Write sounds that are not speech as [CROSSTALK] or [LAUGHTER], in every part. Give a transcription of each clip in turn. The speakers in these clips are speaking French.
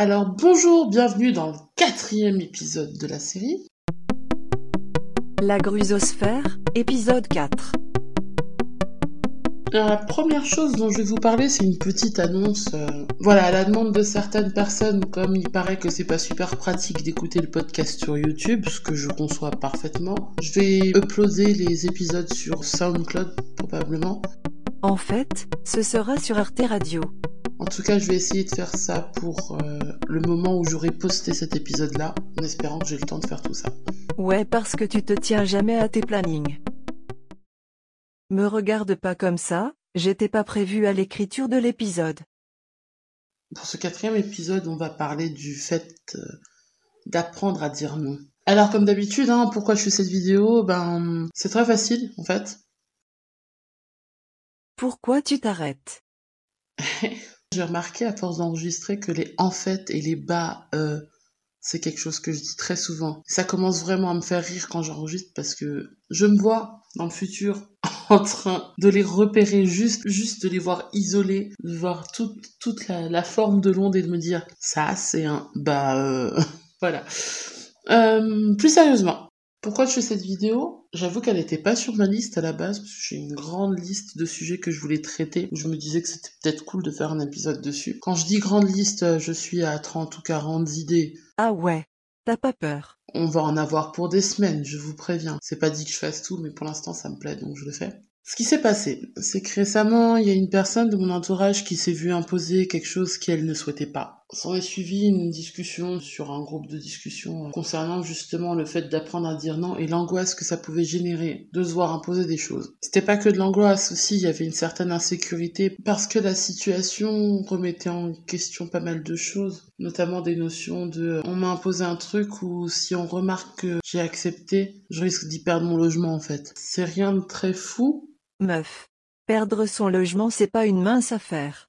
Alors bonjour, bienvenue dans le quatrième épisode de la série. La grusosphère, épisode 4. Alors, la première chose dont je vais vous parler, c'est une petite annonce. euh, voilà, à la demande de certaines personnes, comme il paraît que c'est pas super pratique d'écouter le podcast sur YouTube, ce que je conçois parfaitement, je vais uploader les épisodes sur SoundCloud probablement. En fait, ce sera sur Arte Radio. En tout cas, je vais essayer de faire ça pour euh, le moment où j'aurai posté cet épisode-là, en espérant que j'ai le temps de faire tout ça. Ouais, parce que tu te tiens jamais à tes plannings. Me regarde pas comme ça, j'étais pas prévu à l'écriture de l'épisode. Pour ce quatrième épisode, on va parler du fait euh, d'apprendre à dire non. Alors, comme d'habitude, hein, pourquoi je fais cette vidéo? Ben, c'est très facile, en fait. Pourquoi tu t'arrêtes? [LAUGHS] J'ai remarqué à force d'enregistrer que les en fait et les bas, euh, c'est quelque chose que je dis très souvent. Ça commence vraiment à me faire rire quand j'enregistre parce que je me vois dans le futur [LAUGHS] en train de les repérer juste, juste de les voir isolés, de voir toute, toute la, forme de l'onde et de me dire ça c'est un bah euh, [LAUGHS] voilà. Euh, plus sérieusement, pourquoi je fais cette vidéo? J'avoue qu'elle n'était pas sur ma liste à la base, parce que j'ai une grande liste de sujets que je voulais traiter, où je me disais que c'était peut-être cool de faire un épisode dessus. Quand je dis grande liste, euh, je suis à 30 ou 40 idées. Ah ouais, t'as pas peur. On va en avoir pour des semaines, je vous préviens. C'est pas dit que je fasse tout, mais pour l'instant ça me plaît, donc je le fais. Ce qui s'est passé, c'est que récemment, il y a une personne de mon entourage qui s'est vue imposer quelque chose qu'elle ne souhaitait pas. S'en est suivi une discussion sur un groupe de discussion euh, concernant justement le fait d'apprendre à dire non et l'angoisse que ça pouvait générer de se voir imposer des choses. C'était pas que de l'angoisse aussi, il y avait une certaine insécurité parce que la situation remettait en question pas mal de choses, notamment des notions de on m'a imposé un truc ou si on remarque que j'ai accepté, je risque d'y perdre mon logement en fait. C'est rien de très fou, Meuf. Perdre son logement c'est pas une mince affaire.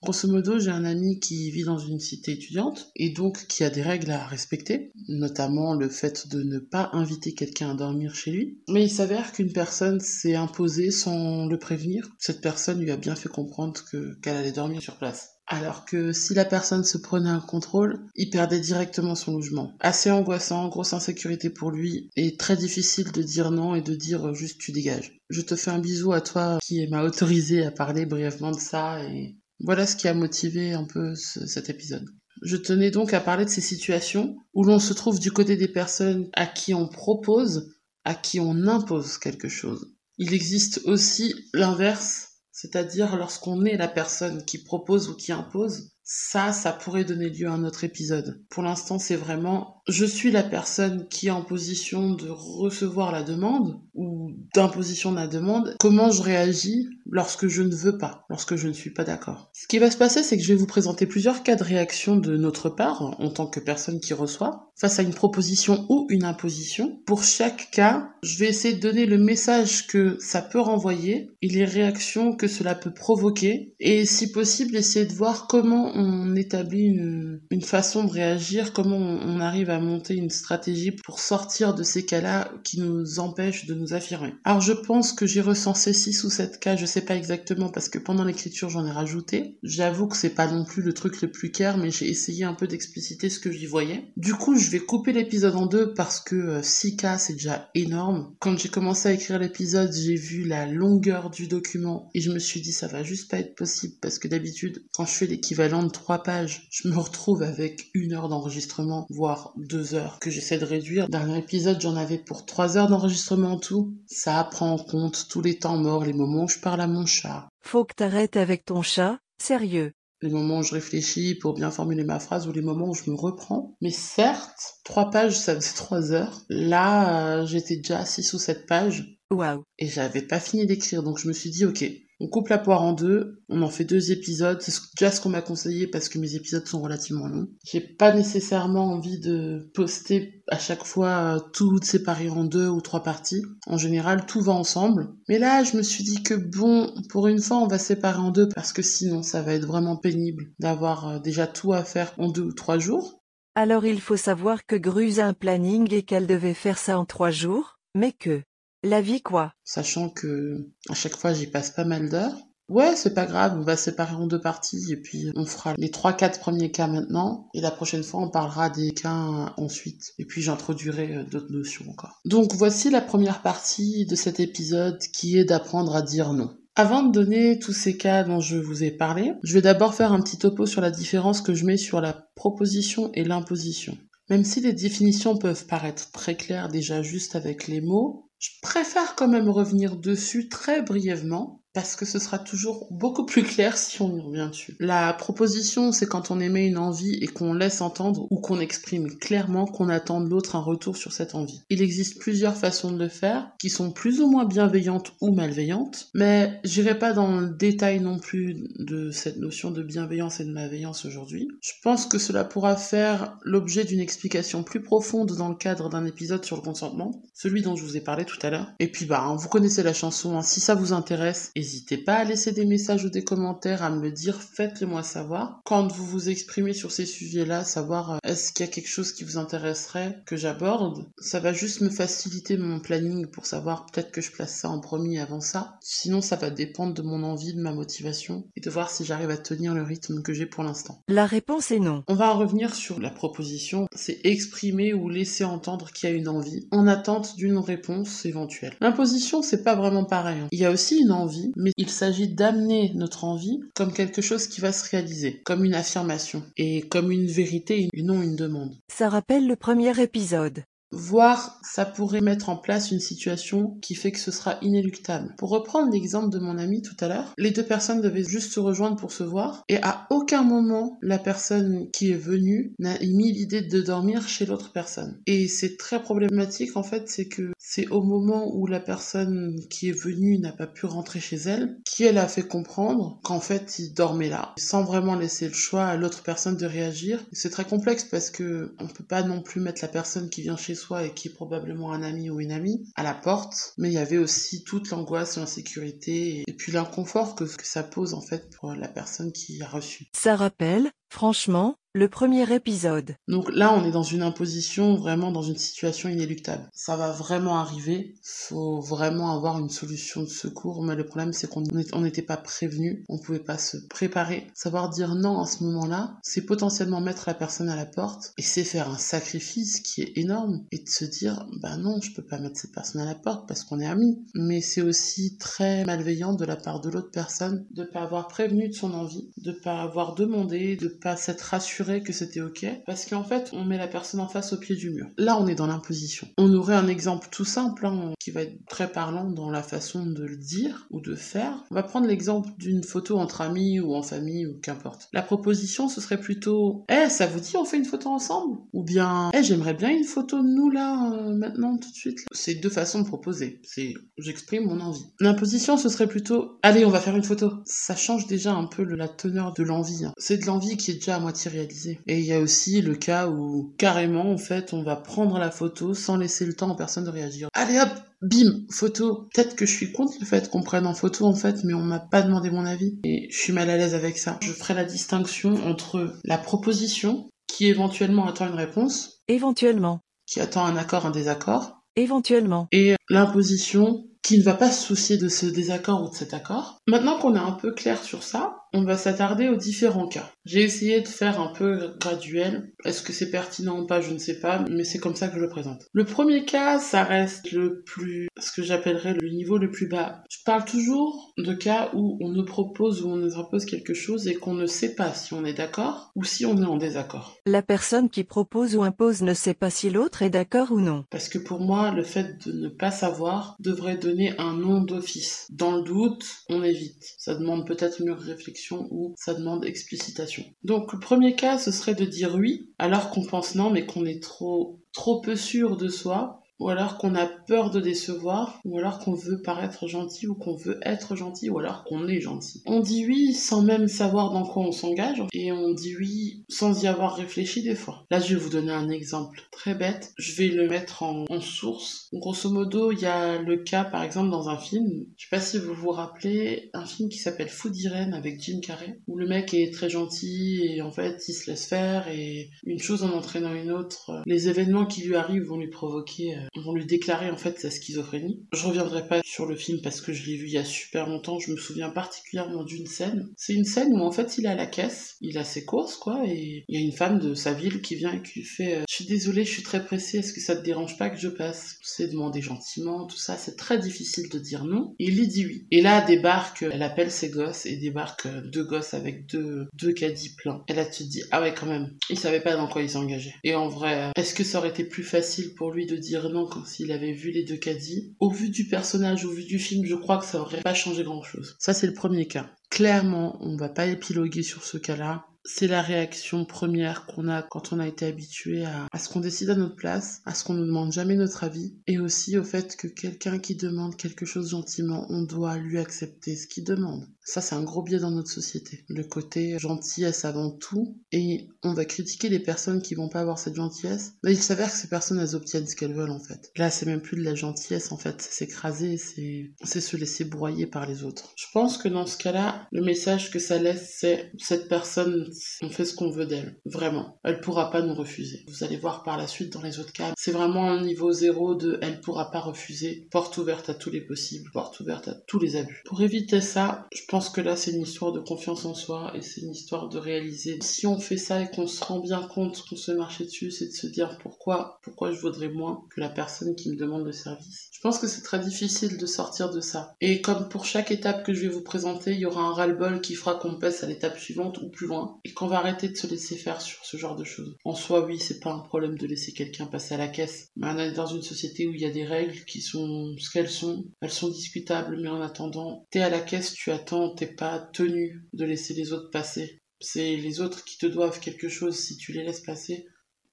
Grosso modo, j'ai un ami qui vit dans une cité étudiante et donc qui a des règles à respecter, notamment le fait de ne pas inviter quelqu'un à dormir chez lui. Mais il s'avère qu'une personne s'est imposée sans le prévenir. Cette personne lui a bien fait comprendre que qu'elle allait dormir sur place. Alors que si la personne se prenait un contrôle, il perdait directement son logement. Assez angoissant, grosse insécurité pour lui, et très difficile de dire non et de dire juste tu dégages. Je te fais un bisou à toi qui m'a autorisé à parler brièvement de ça et voilà ce qui a motivé un peu ce- cet épisode. Je tenais donc à parler de ces situations où l'on se trouve du côté des personnes à qui on propose, à qui on impose quelque chose. Il existe aussi l'inverse, c'est-à-dire lorsqu'on est la personne qui propose ou qui impose. Ça, ça pourrait donner lieu à un autre épisode. Pour l'instant, c'est vraiment je suis la personne qui est en position de recevoir la demande ou d'imposition de la demande. Comment je réagis lorsque je ne veux pas, lorsque je ne suis pas d'accord. Ce qui va se passer, c'est que je vais vous présenter plusieurs cas de réaction de notre part, en tant que personne qui reçoit, face à une proposition ou une imposition. Pour chaque cas, je vais essayer de donner le message que ça peut renvoyer et les réactions que cela peut provoquer, et si possible, essayer de voir comment on établit une, une façon de réagir, comment on, arrive à monter une stratégie pour sortir de ces cas-là qui nous empêchent de nous affirmer. Alors je pense que j'ai recensé 6 ou 7 cas, je sais pas exactement parce que pendant l'écriture j'en ai rajouté. J'avoue que c'est pas non plus le truc le plus clair, mais j'ai essayé un peu d'expliciter ce que j'y voyais. Du coup, je vais couper l'épisode en deux parce que euh, 6 cas c'est déjà énorme. Quand j'ai commencé à écrire l'épisode, j'ai vu la longueur du document et je me suis dit ça va juste pas être possible parce que d'habitude, quand je fais l'équivalent de 3 pages, je me retrouve avec une heure d'enregistrement, voire deux heures que j'essaie de réduire. Dernier épisode, j'en avais pour 3 heures d'enregistrement en tout. Ça prend en compte tous les temps morts, les moments où je parle à mon chat, Faut que t'arrêtes avec ton chat, sérieux. les moments où je réfléchis pour bien formuler ma phrase ou les moments où je me reprends. Mais certes, trois pages, ça faisait trois heures. Là, euh, j'étais déjà à six ou sept pages Waouh. et j'avais pas fini d'écrire. Donc je me suis dit, ok, on coupe la poire en deux, on en fait deux épisodes. C'est ce- déjà ce qu'on m'a conseillé parce que mes épisodes sont relativement longs. J'ai pas nécessairement envie de poster à chaque fois euh, tout séparé en deux ou trois parties. En général, tout va ensemble. Mais là, je me suis dit que bon, pour une fois, on va séparer en deux parce que sinon, ça va être vraiment pénible d'avoir euh, déjà tout à faire en deux ou trois jours. Alors il faut savoir que Gruse a un planning et qu'elle devait faire ça en trois jours, mais que. La vie quoi. Sachant que à chaque fois, j'y passe pas mal d'heures. ouais, c'est pas grave, on va séparer en deux parties et puis on fera les trois, quatre premiers cas maintenant et la prochaine fois on parlera des cas ensuite et puis j'introduirai euh, d'autres notions encore. Donc voici la première partie de cet épisode qui est d'apprendre à dire non. Avant de donner tous ces cas dont je vous ai parlé, je vais d'abord faire un petit topo sur la différence que je mets sur la proposition et l'imposition. Même si les définitions peuvent paraître très claires déjà juste avec les mots, je préfère quand même revenir dessus très brièvement parce que ce sera toujours beaucoup plus clair si on y revient dessus. La proposition, c'est quand on émet une envie et qu'on laisse entendre ou qu'on exprime clairement qu'on attend de l'autre un retour sur cette envie. Il existe plusieurs façons de le faire, qui sont plus ou moins bienveillantes ou malveillantes, mais j'irai pas dans le détail non plus de cette notion de bienveillance et de malveillance aujourd'hui. Je pense que cela pourra faire l'objet d'une explication plus profonde dans le cadre d'un épisode sur le consentement, celui dont je vous ai parlé tout à l'heure. Et puis bah, hein, vous connaissez la chanson, hein. si ça vous intéresse, N'hésitez pas à laisser des messages ou des commentaires, à me le dire, faites-le moi savoir. Quand vous vous exprimez sur ces sujets-là, savoir euh, est-ce qu'il y a quelque chose qui vous intéresserait que j'aborde, ça va juste me faciliter mon planning pour savoir peut-être que je place ça en premier avant ça. Sinon, ça va dépendre de mon envie, de ma motivation et de voir si j'arrive à tenir le rythme que j'ai pour l'instant. La réponse est non. On va en revenir sur la proposition, c'est exprimer ou laisser entendre qu'il y a une envie en attente d'une réponse éventuelle. L'imposition, c'est pas vraiment pareil. Hein. Il y a aussi une envie, mais il s'agit d'amener notre envie comme quelque chose qui va se réaliser, comme une affirmation, et comme une vérité et non une demande. Ça rappelle le premier épisode. Voire, ça pourrait mettre en place une situation qui fait que ce sera inéluctable. Pour reprendre l'exemple de mon ami tout à l'heure, les deux personnes devaient juste se rejoindre pour se voir, et à aucun moment la personne qui est venue n'a émis l'idée de dormir chez l'autre personne. Et c'est très problématique en fait, c'est que c'est au moment où la personne qui est venue n'a pas pu rentrer chez elle, qui elle a fait comprendre qu'en fait il dormait là, sans vraiment laisser le choix à l'autre personne de réagir. C'est très complexe parce que on peut pas non plus mettre la personne qui vient chez soi et qui est probablement un ami ou une amie à la porte, mais il y avait aussi toute l'angoisse, l'insécurité et puis l'inconfort que, que ça pose en fait pour la personne qui a reçu. Ça rappelle, franchement, le premier épisode. Donc là, on est dans une imposition, vraiment dans une situation inéluctable. Ça va vraiment arriver. Faut vraiment avoir une solution de secours. Mais le problème, c'est qu'on n'était pas prévenu. On pouvait pas se préparer. Savoir dire non à ce moment-là, c'est potentiellement mettre la personne à la porte et c'est faire un sacrifice qui est énorme et de se dire, bah non, je peux pas mettre cette personne à la porte parce qu'on est amis. Mais c'est aussi très malveillant de la part de l'autre personne de pas avoir prévenu de son envie, de pas avoir demandé, de pas s'être rassuré que c'était ok, parce qu'en fait, on met la personne en face au pied du mur. Là, on est dans l'imposition. On aurait un exemple tout simple, hein, qui va être très parlant dans la façon de le dire ou de faire. On va prendre l'exemple d'une photo entre amis ou en famille ou qu'importe. La proposition, ce serait plutôt, eh, ça vous dit, on fait une photo ensemble? Ou bien, eh, j'aimerais bien une photo de nous là, euh, maintenant, tout de suite. C'est deux façons de proposer. C'est, j'exprime mon envie. L'imposition, ce serait plutôt, allez, on va faire une photo. Ça change déjà un peu la teneur de l'envie. Hein. C'est de l'envie qui est déjà à moitié réalisée. Et il y a aussi le cas où carrément en fait on va prendre la photo sans laisser le temps aux personnes de réagir. Allez hop, bim, photo. Peut-être que je suis contre le fait qu'on prenne en photo en fait, mais on m'a pas demandé mon avis et je suis mal à l'aise avec ça. Je ferai la distinction entre la proposition qui éventuellement attend une réponse, éventuellement, qui attend un accord, un désaccord, éventuellement, et l'imposition qui ne va pas se soucier de ce désaccord ou de cet accord. Maintenant qu'on est un peu clair sur ça, on va s'attarder aux différents cas. J'ai essayé de faire un peu graduel. Est-ce que c'est pertinent ou pas, je ne sais pas, mais c'est comme ça que je le présente. Le premier cas, ça reste le plus, ce que j'appellerais le niveau le plus bas. Je parle toujours de cas où on nous propose ou on nous impose quelque chose et qu'on ne sait pas si on est d'accord ou si on est en désaccord. La personne qui propose ou impose ne sait pas si l'autre est d'accord ou non. Parce que pour moi, le fait de ne pas savoir devrait donner un nom d'office. Dans le doute, on évite. Ça demande peut-être une réflexion ou ça demande explicitation. Donc le premier cas, ce serait de dire oui alors qu'on pense non mais qu'on est trop trop peu sûr de soi ou alors qu'on a peur de décevoir, ou alors qu'on veut paraître gentil, ou qu'on veut être gentil, ou alors qu'on est gentil. On dit oui sans même savoir dans quoi on s'engage, et on dit oui sans y avoir réfléchi des fois. Là, je vais vous donner un exemple très bête. Je vais le mettre en, source. Grosso modo, il y a le cas, par exemple, dans un film. Je sais pas si vous vous rappelez, un film qui s'appelle Food Irene avec Jim Carrey, où le mec est très gentil, et en fait, il se laisse faire, et une chose en entraînant une autre, les événements qui lui arrivent vont lui provoquer euh, vont lui déclarer en fait sa schizophrénie. Je reviendrai pas sur le film parce que je l'ai vu il y a super longtemps, je me souviens particulièrement d'une scène. C'est une scène où en fait il est à la caisse, il a ses courses quoi, et il y a une femme de sa ville qui vient et qui lui fait euh, Je suis désolée, je suis très pressée, est-ce que ça te dérange pas que je passe? C'est demander gentiment, tout ça, c'est très difficile de dire non. Et il lui dit oui. Et là débarque, elle appelle ses gosses et débarque euh, deux gosses avec deux, deux caddies pleins. Et là tu te Ah ouais quand même, il savait pas dans quoi il s'engageait. Et en vrai, est-ce que ça aurait été plus facile pour lui de dire non s'il avait vu les deux caddies Au vu du personnage, au vu du film, je crois que ça aurait pas changé grand chose. Ça c'est le premier cas. Clairement, on va pas épiloguer sur ce cas-là c'est la réaction première qu'on a quand on a été habitué à, à ce qu'on décide à notre place, à ce qu'on ne demande jamais notre avis, et aussi au fait que quelqu'un qui demande quelque chose gentiment, on doit lui accepter ce qu'il demande. Ça, c'est un gros biais dans notre société. Le côté gentillesse avant tout, et on va critiquer les personnes qui vont pas avoir cette gentillesse, mais il s'avère que ces personnes, elles obtiennent ce qu'elles veulent en fait. Là, c'est même plus de la gentillesse en fait, c'est s'écraser, c'est, c'est se laisser broyer par les autres. Je pense que dans ce cas-là, le message que ça laisse, c'est cette personne on fait ce qu'on veut d'elle, vraiment. Elle pourra pas nous refuser. Vous allez voir par la suite dans les autres cas. C'est vraiment un niveau zéro de elle pourra pas refuser. Porte ouverte à tous les possibles, porte ouverte à tous les abus. Pour éviter ça, je pense que là c'est une histoire de confiance en soi et c'est une histoire de réaliser. Si on fait ça et qu'on se rend bien compte qu'on se marche dessus, c'est de se dire pourquoi, pourquoi je voudrais moins que la personne qui me demande le service. Je pense que c'est très difficile de sortir de ça. Et comme pour chaque étape que je vais vous présenter, il y aura un ras-le-bol qui fera qu'on passe à l'étape suivante ou plus loin et qu'on va arrêter de se laisser faire sur ce genre de choses. En soi, oui, c'est pas un problème de laisser quelqu'un passer à la caisse, mais on est dans une société où il y a des règles qui sont ce qu'elles sont. Elles sont discutables, mais en attendant, t'es à la caisse, tu attends, t'es pas tenu de laisser les autres passer. C'est les autres qui te doivent quelque chose si tu les laisses passer,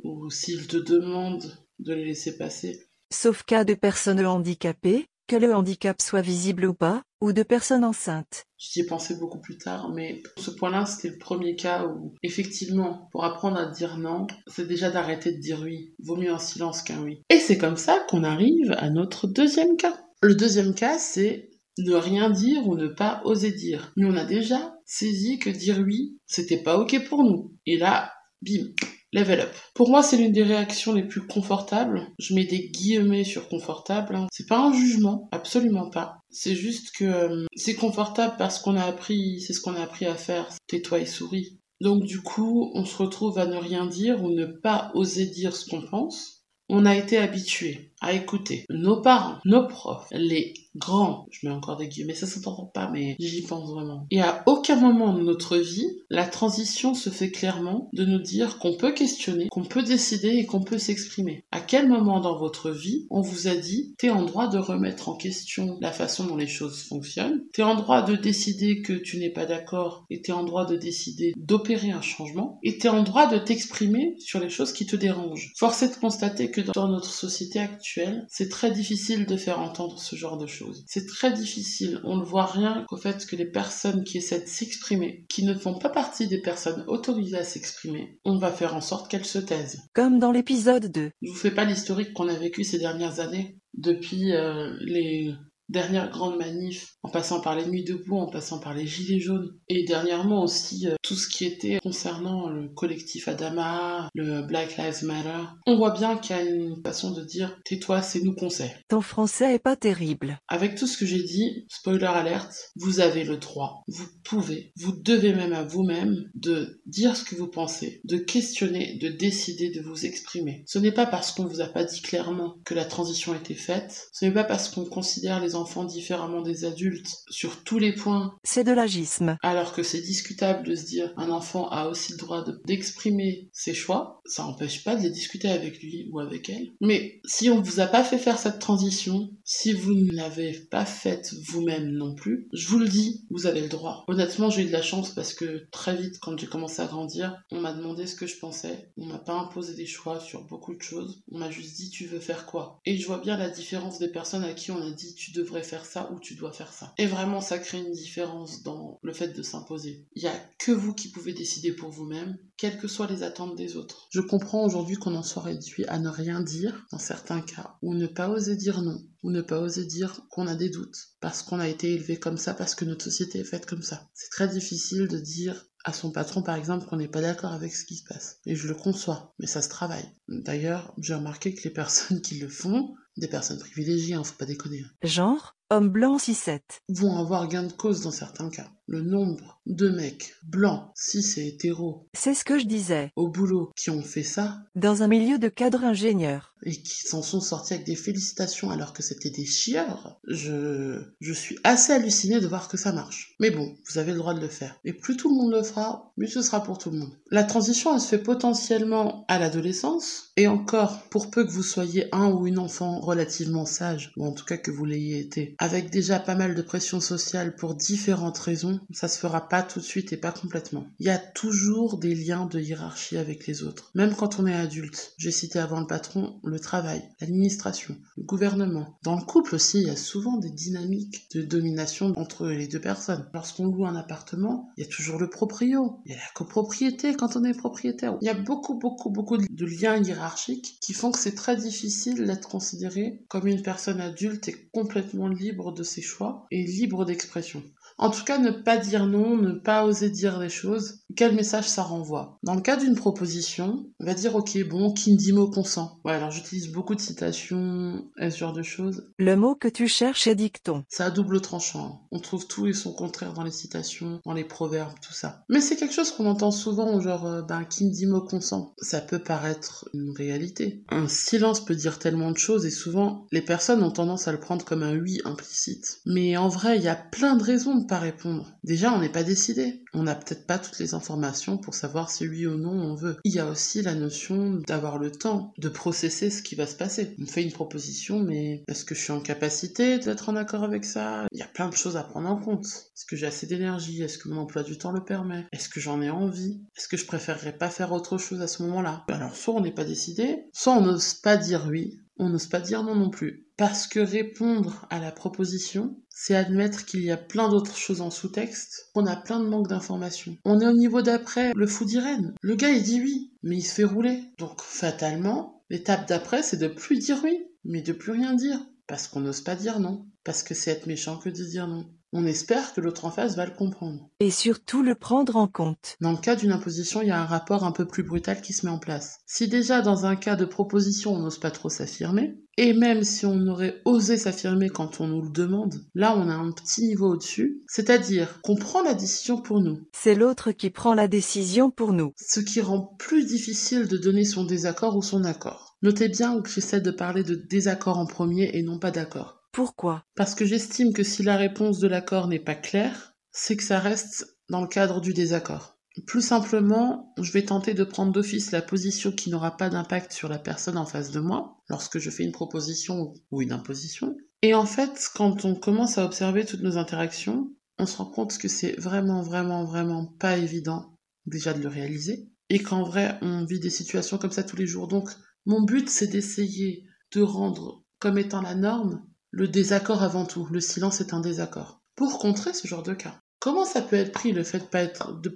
ou s'ils te demandent de les laisser passer. Sauf cas de personnes handicapées, que le handicap soit visible ou pas, ou de personnes enceintes. J'y ai pensé beaucoup plus tard, mais pour ce point-là, c'était le premier cas où, effectivement, pour apprendre à dire non, c'est déjà d'arrêter de dire oui. Vaut mieux un silence qu'un oui. Et c'est comme ça qu'on arrive à notre deuxième cas. Le deuxième cas, c'est ne rien dire ou ne pas oser dire. Nous, on a déjà saisi que dire oui, c'était pas ok pour nous. Et là, bim, level up. Pour moi, c'est l'une des réactions les plus confortables. Je mets des guillemets sur confortable. Hein. C'est pas un jugement, absolument pas. C'est juste que euh, c'est confortable parce qu'on a appris, c'est ce qu'on a appris à faire. Tais-toi et souris. Donc du coup, on se retrouve à ne rien dire ou ne pas oser dire ce qu'on pense. On a été habitué à écouter nos parents, nos profs, les grands, je mets encore des guillemets, ça s'entend pas, mais j'y pense vraiment. Et à aucun moment de notre vie, la transition se fait clairement de nous dire qu'on peut questionner, qu'on peut décider et qu'on peut s'exprimer. À quel moment dans votre vie on vous a dit t'es en droit de remettre en question la façon dont les choses fonctionnent, t'es en droit de décider que tu n'es pas d'accord et t'es en droit de décider d'opérer un changement et t'es en droit de t'exprimer sur les choses qui te dérangent. Force est de constater que dans notre société actuelle, c'est très difficile de faire entendre ce genre de choses. C'est très difficile. On ne voit rien qu'au fait que les personnes qui essaient de s'exprimer, qui ne font pas partie des personnes autorisées à s'exprimer, on va faire en sorte qu'elles se taisent. Comme dans l'épisode 2. Je vous fais pas l'historique qu'on a vécu ces dernières années depuis euh, les dernières grandes manifs, en passant par les nuits debout, en passant par les gilets jaunes, et dernièrement aussi euh, tout ce qui était concernant le collectif Adama, le Black Lives Matter. On voit bien qu'il y a une façon de dire tais-toi, c'est nous qu'on sait. Ton français est pas terrible. Avec tout ce que j'ai dit, spoiler alerte, vous avez le droit, vous pouvez, vous devez même à vous-même de dire ce que vous pensez, de questionner, de décider de vous exprimer. Ce n'est pas parce qu'on vous a pas dit clairement que la transition a été faite, ce n'est pas parce qu'on considère les enfants différemment des adultes sur tous les points. C'est de l'agisme. Alors que c'est discutable de se dire un enfant a aussi le droit d'exprimer ses choix, ça n'empêche pas de les discuter avec lui ou avec elle. Mais si on vous a pas fait faire cette transition, si vous ne l'avez pas faite vous-même non plus, je vous le dis, vous avez le droit. Honnêtement, j'ai eu de la chance parce que très vite, quand j'ai commencé à grandir, on m'a demandé ce que je pensais. On m'a pas imposé des choix sur beaucoup de choses. On m'a juste dit tu veux faire quoi? Et je vois bien la différence des personnes à qui on a dit tu devrais faire ça ou tu dois faire ça. Et vraiment, ça crée une différence dans le fait de s'imposer. Il y a que vous qui pouvez décider pour vous-même, quelles que soient les attentes des autres. Je comprends aujourd'hui qu'on en soit réduit à ne rien dire dans certains cas, ou ne pas oser dire non, ou ne pas oser dire qu'on a des doutes, parce qu'on a été élevé comme ça, parce que notre société est faite comme ça. C'est très difficile de dire à son patron, par exemple, qu'on n'est pas d'accord avec ce qui se passe. Et je le conçois, mais ça se travaille. D'ailleurs, j'ai remarqué que les [LAUGHS] personnes qui le font, des personnes privilégiées, hein, faut pas déconner. hein, Genre, homme blanc 6-7. vont avoir gain de cause dans certains cas. Le nombre de mecs blancs, cis et hétéros, C'est ce que je disais. au boulot, qui ont fait ça, Dans un milieu de cadre ingénieur. et qui s'en sont sortis avec des félicitations alors que c'était des chieurs, je, je suis assez halluciné de voir que ça marche. Mais bon, vous avez le droit de le faire. Et plus tout le monde le fera, mieux ce sera pour tout le monde. La transition, elle se fait potentiellement à l'adolescence, et encore, pour peu que vous soyez un ou une enfant relativement sage, ou en tout cas que vous l'ayez été, avec déjà pas mal de pression sociale pour différentes raisons, ça se fera pas tout de suite et pas complètement. Il y a toujours des liens de hiérarchie avec les autres, même quand on est adulte. J'ai cité avant le patron, le travail, l'administration, le gouvernement. Dans le couple aussi, il y a souvent des dynamiques de domination entre les deux personnes. Lorsqu'on loue un appartement, il y a toujours le proprio, il y a la copropriété quand on est propriétaire. Il y a beaucoup, beaucoup, beaucoup de liens hiérarchiques qui font que c'est très difficile d'être considéré comme une personne adulte et complètement libre de ses choix et libre d'expression. En tout cas, ne pas dire non, ne pas oser dire des choses, quel message ça renvoie? Dans le cas d'une proposition, on va dire ok, bon, qui me dit mot consent? Ouais, alors j'utilise beaucoup de citations et ce genre de choses. Le mot que tu cherches est dicton. C'est à double tranchant. On trouve tout et son contraire dans les citations, dans les proverbes, tout ça. Mais c'est quelque chose qu'on entend souvent, genre, euh, ben, qui me dit mot consent. Ça peut paraître une réalité. Un silence peut dire tellement de choses et souvent, les personnes ont tendance à le prendre comme un oui implicite. Mais en vrai, il y a plein de raisons de pas répondre. Déjà, on n'est pas décidé. On n'a peut-être pas toutes les informations pour savoir si oui ou non on veut. Il y a aussi la notion d'avoir le temps de processer ce qui va se passer. On me fait une proposition, mais est-ce que je suis en capacité d'être en accord avec ça? Il y a plein de choses à prendre en compte. Est-ce que j'ai assez d'énergie? Est-ce que mon emploi du temps le permet? Est-ce que j'en ai envie? Est-ce que je préférerais pas faire autre chose à ce moment-là? Alors, soit on n'est pas décidé, soit on n'ose pas dire oui, on n'ose pas dire non non plus. Parce que répondre à la proposition, c'est admettre qu'il y a plein d'autres choses en sous-texte, qu'on a plein de manque d'informations. On est au niveau d'après, le fou d'Irène. Le gars, il dit oui, mais il se fait rouler. Donc, fatalement, l'étape d'après, c'est de plus dire oui, mais de plus rien dire. Parce qu'on n'ose pas dire non. Parce que c'est être méchant que de dire non. On espère que l'autre en face va le comprendre. Et surtout le prendre en compte. Dans le cas d'une imposition, il y a un rapport un peu plus brutal qui se met en place. Si déjà dans un cas de proposition, on n'ose pas trop s'affirmer, et même si on aurait osé s'affirmer quand on nous le demande, là on a un petit niveau au-dessus, c'est-à-dire qu'on prend la décision pour nous. C'est l'autre qui prend la décision pour nous. Ce qui rend plus difficile de donner son désaccord ou son accord. Notez bien que j'essaie de parler de désaccord en premier et non pas d'accord. Pourquoi? Parce que j'estime que si la réponse de l'accord n'est pas claire, c'est que ça reste dans le cadre du désaccord. Plus simplement, je vais tenter de prendre d'office la position qui n'aura pas d'impact sur la personne en face de moi, lorsque je fais une proposition ou une imposition. Et en fait, quand on commence à observer toutes nos interactions, on se rend compte que c'est vraiment, vraiment, vraiment pas évident déjà de le réaliser. Et qu'en vrai, on vit des situations comme ça tous les jours. Donc, mon but, c'est d'essayer de rendre comme étant la norme le désaccord avant tout. Le silence est un désaccord. Pour contrer ce genre de cas. Comment ça peut être pris le fait de pas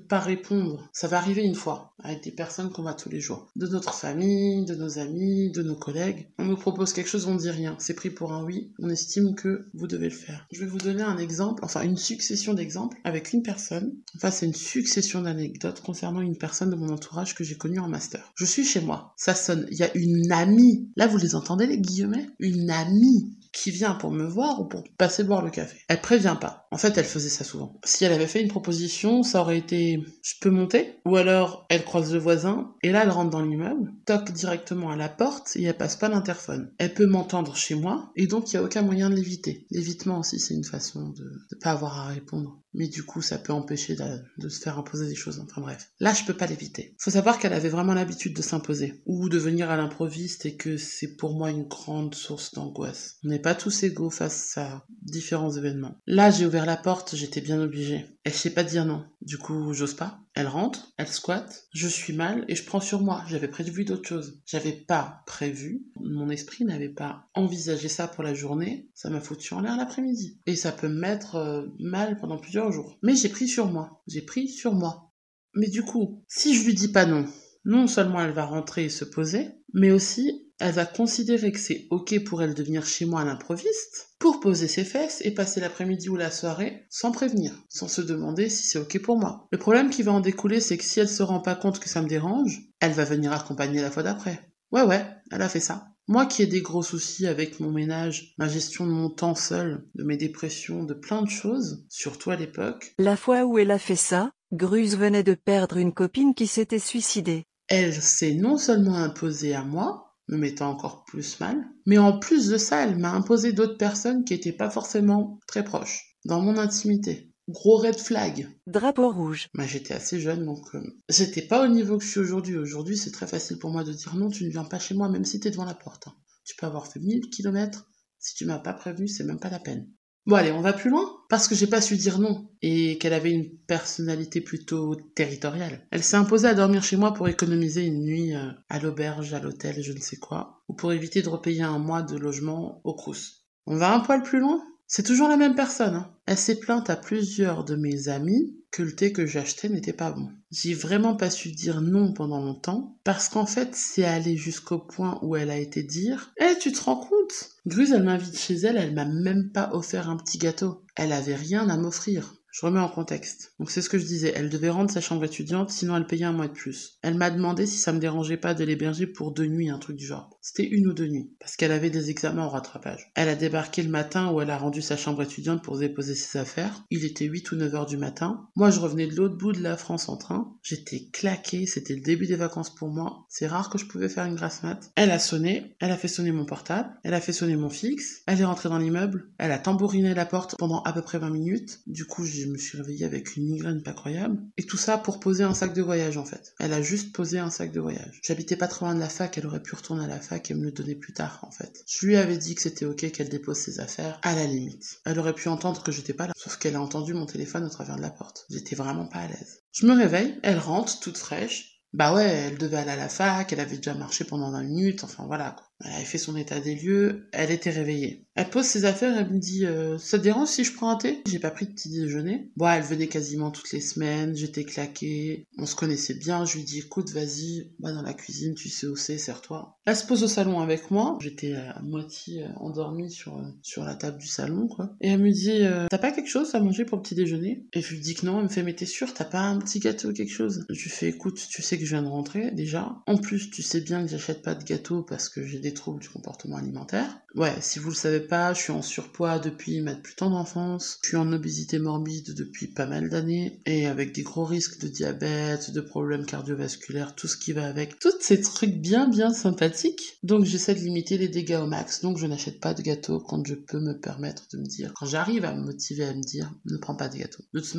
pas répondre? Ça va arriver une fois avec des personnes qu'on voit tous les jours, de notre famille, de nos amis, de nos collègues. On nous propose quelque chose, on dit rien. C'est pris pour un oui. On estime que vous devez le faire. Je vais vous donner un exemple, enfin une succession d'exemples avec une personne. Enfin c'est une succession d'anecdotes concernant une personne de mon entourage que j'ai connue en master. Je suis chez moi. Ça sonne. Il y a une amie. Là vous les entendez les guillemets? Une amie qui vient pour me voir ou pour passer boire le café. Elle prévient pas. En fait, elle faisait ça souvent. Si elle avait fait une proposition, ça aurait été je peux monter ou alors elle croise le voisin et là elle rentre dans l'immeuble, toque directement à la porte et elle passe pas l'interphone. Elle peut m'entendre chez moi et donc il y a aucun moyen de l'éviter. L'évitement aussi c'est une façon de ne pas avoir à répondre. Mais du coup, ça peut empêcher de, de, se faire imposer des choses. Enfin bref. Là, je peux pas l'éviter. Faut savoir qu'elle avait vraiment l'habitude de s'imposer. Ou de venir à l'improviste et que c'est pour moi une grande source d'angoisse. On n'est pas tous égaux face à différents événements. Là, j'ai ouvert la porte, j'étais bien obligée. Elle sait pas dire non. Du coup, j'ose pas. Elle rentre, elle squatte, je suis mal et je prends sur moi. J'avais prévu d'autres choses. J'avais pas prévu, mon esprit n'avait pas envisagé ça pour la journée. Ça m'a foutu en l'air l'après-midi. Et ça peut me mettre euh, mal pendant plusieurs jours. Mais j'ai pris sur moi. J'ai pris sur moi. Mais du coup, si je lui dis pas non, non seulement elle va rentrer et se poser, mais aussi elle va considérer que c'est ok pour elle de venir chez moi à l'improviste pour poser ses fesses et passer l'après-midi ou la soirée sans prévenir, sans se demander si c'est ok pour moi. Le problème qui va en découler, c'est que si elle se rend pas compte que ça me dérange, elle va venir accompagner la fois d'après. Ouais ouais, elle a fait ça. Moi qui ai des gros soucis avec mon ménage, ma gestion de mon temps seul, de mes dépressions, de plein de choses, surtout à l'époque. La fois où elle a fait ça, Gruz venait de perdre une copine qui s'était suicidée. Elle s'est non seulement imposée à moi, me mettant encore plus mal, mais en plus de ça, elle m'a imposé d'autres personnes qui n'étaient pas forcément très proches, dans mon intimité. Gros red flag. Drapeau rouge. Bah, j'étais assez jeune, donc euh, j'étais pas au niveau que je suis aujourd'hui. Aujourd'hui, c'est très facile pour moi de dire non, tu ne viens pas chez moi, même si tu es devant la porte. hein. Tu peux avoir fait 1000 kilomètres. Si tu m'as pas prévenu, c'est même pas la peine. Bon, allez, on va plus loin. Parce que j'ai pas su dire non et qu'elle avait une personnalité plutôt territoriale. Elle s'est imposée à dormir chez moi pour économiser une nuit euh, à l'auberge, à l'hôtel, je ne sais quoi, ou pour éviter de repayer un mois de logement au Crous. On va un poil plus loin? C'est toujours la même personne. Hein. Elle s'est plainte à plusieurs de mes amis que le thé que j'achetais n'était pas bon. J'ai vraiment pas su dire non pendant longtemps parce qu'en fait, c'est allé jusqu'au point où elle a été dire "Eh, tu te rends compte? Gruz, elle m'invite chez elle, elle m'a même pas offert un petit gâteau. Elle avait rien à m'offrir." Je remets en contexte. Donc c'est ce que je disais, elle devait rendre sa chambre étudiante, sinon elle payait un mois de plus. Elle m'a demandé si ça me dérangeait pas de l'héberger pour deux nuits, un truc du genre. C'était une ou deux nuits, parce qu'elle avait des examens au rattrapage. Elle a débarqué le matin où elle a rendu sa chambre étudiante pour déposer ses affaires. Il était 8 ou 9 heures du matin. Moi je revenais de l'autre bout de la France en train. J'étais claqué, c'était le début des vacances pour moi. C'est rare que je pouvais faire une grasse mat. Elle a sonné, elle a fait sonner mon portable, elle a fait sonner mon fixe, elle est rentrée dans l'immeuble, elle a tambouriné la porte pendant à peu près 20 minutes. Du coup je me suis réveillée avec une migraine pas croyable. Et tout ça pour poser un sac de voyage en fait. Elle a juste posé un sac de voyage. J'habitais pas trop loin de la fac, elle aurait pu retourner à la fac et me le donner plus tard en fait. Je lui avais dit que c'était ok qu'elle dépose ses affaires à la limite. Elle aurait pu entendre que j'étais pas là, sauf qu'elle a entendu mon téléphone au travers de la porte. J'étais vraiment pas à l'aise. Je me réveille, elle rentre toute fraîche. Bah ouais, elle devait aller à la fac, elle avait déjà marché pendant 20 minutes, enfin voilà quoi. Elle avait fait son état des lieux, elle était réveillée. Elle pose ses affaires, elle me dit euh, Ça te dérange si je prends un thé? J'ai pas pris de petit déjeuner. Bon, elle venait quasiment toutes les semaines, j'étais claquée, on se connaissait bien, je lui dis Écoute, vas-y, va dans la cuisine, tu sais où c'est, serre-toi. Elle se pose au salon avec moi, j'étais à moitié euh, endormie sur, euh, sur la table du salon, quoi. Et elle me dit T'as pas quelque chose à manger pour le petit déjeuner? Et je lui dis que non, elle me fait Mais t'es sûre, t'as pas un petit gâteau ou quelque chose? Je lui fais Écoute, tu sais que je viens de rentrer déjà. En plus, tu sais bien que j'achète pas de gâteau parce que j'ai des troubles du comportement alimentaire. Ouais, si vous le savez pas, je suis en surpoids depuis ma plus tendre enfance, je suis en obésité morbide depuis pas mal d'années, et avec des gros risques de diabète, de problèmes cardiovasculaires, tout ce qui va avec. Tous ces trucs bien bien sympathiques. Donc j'essaie de limiter les dégâts au max, donc je n'achète pas de gâteau quand je peux me permettre de me dire, quand j'arrive à me motiver à me dire, ne prends pas de gâteau. De toute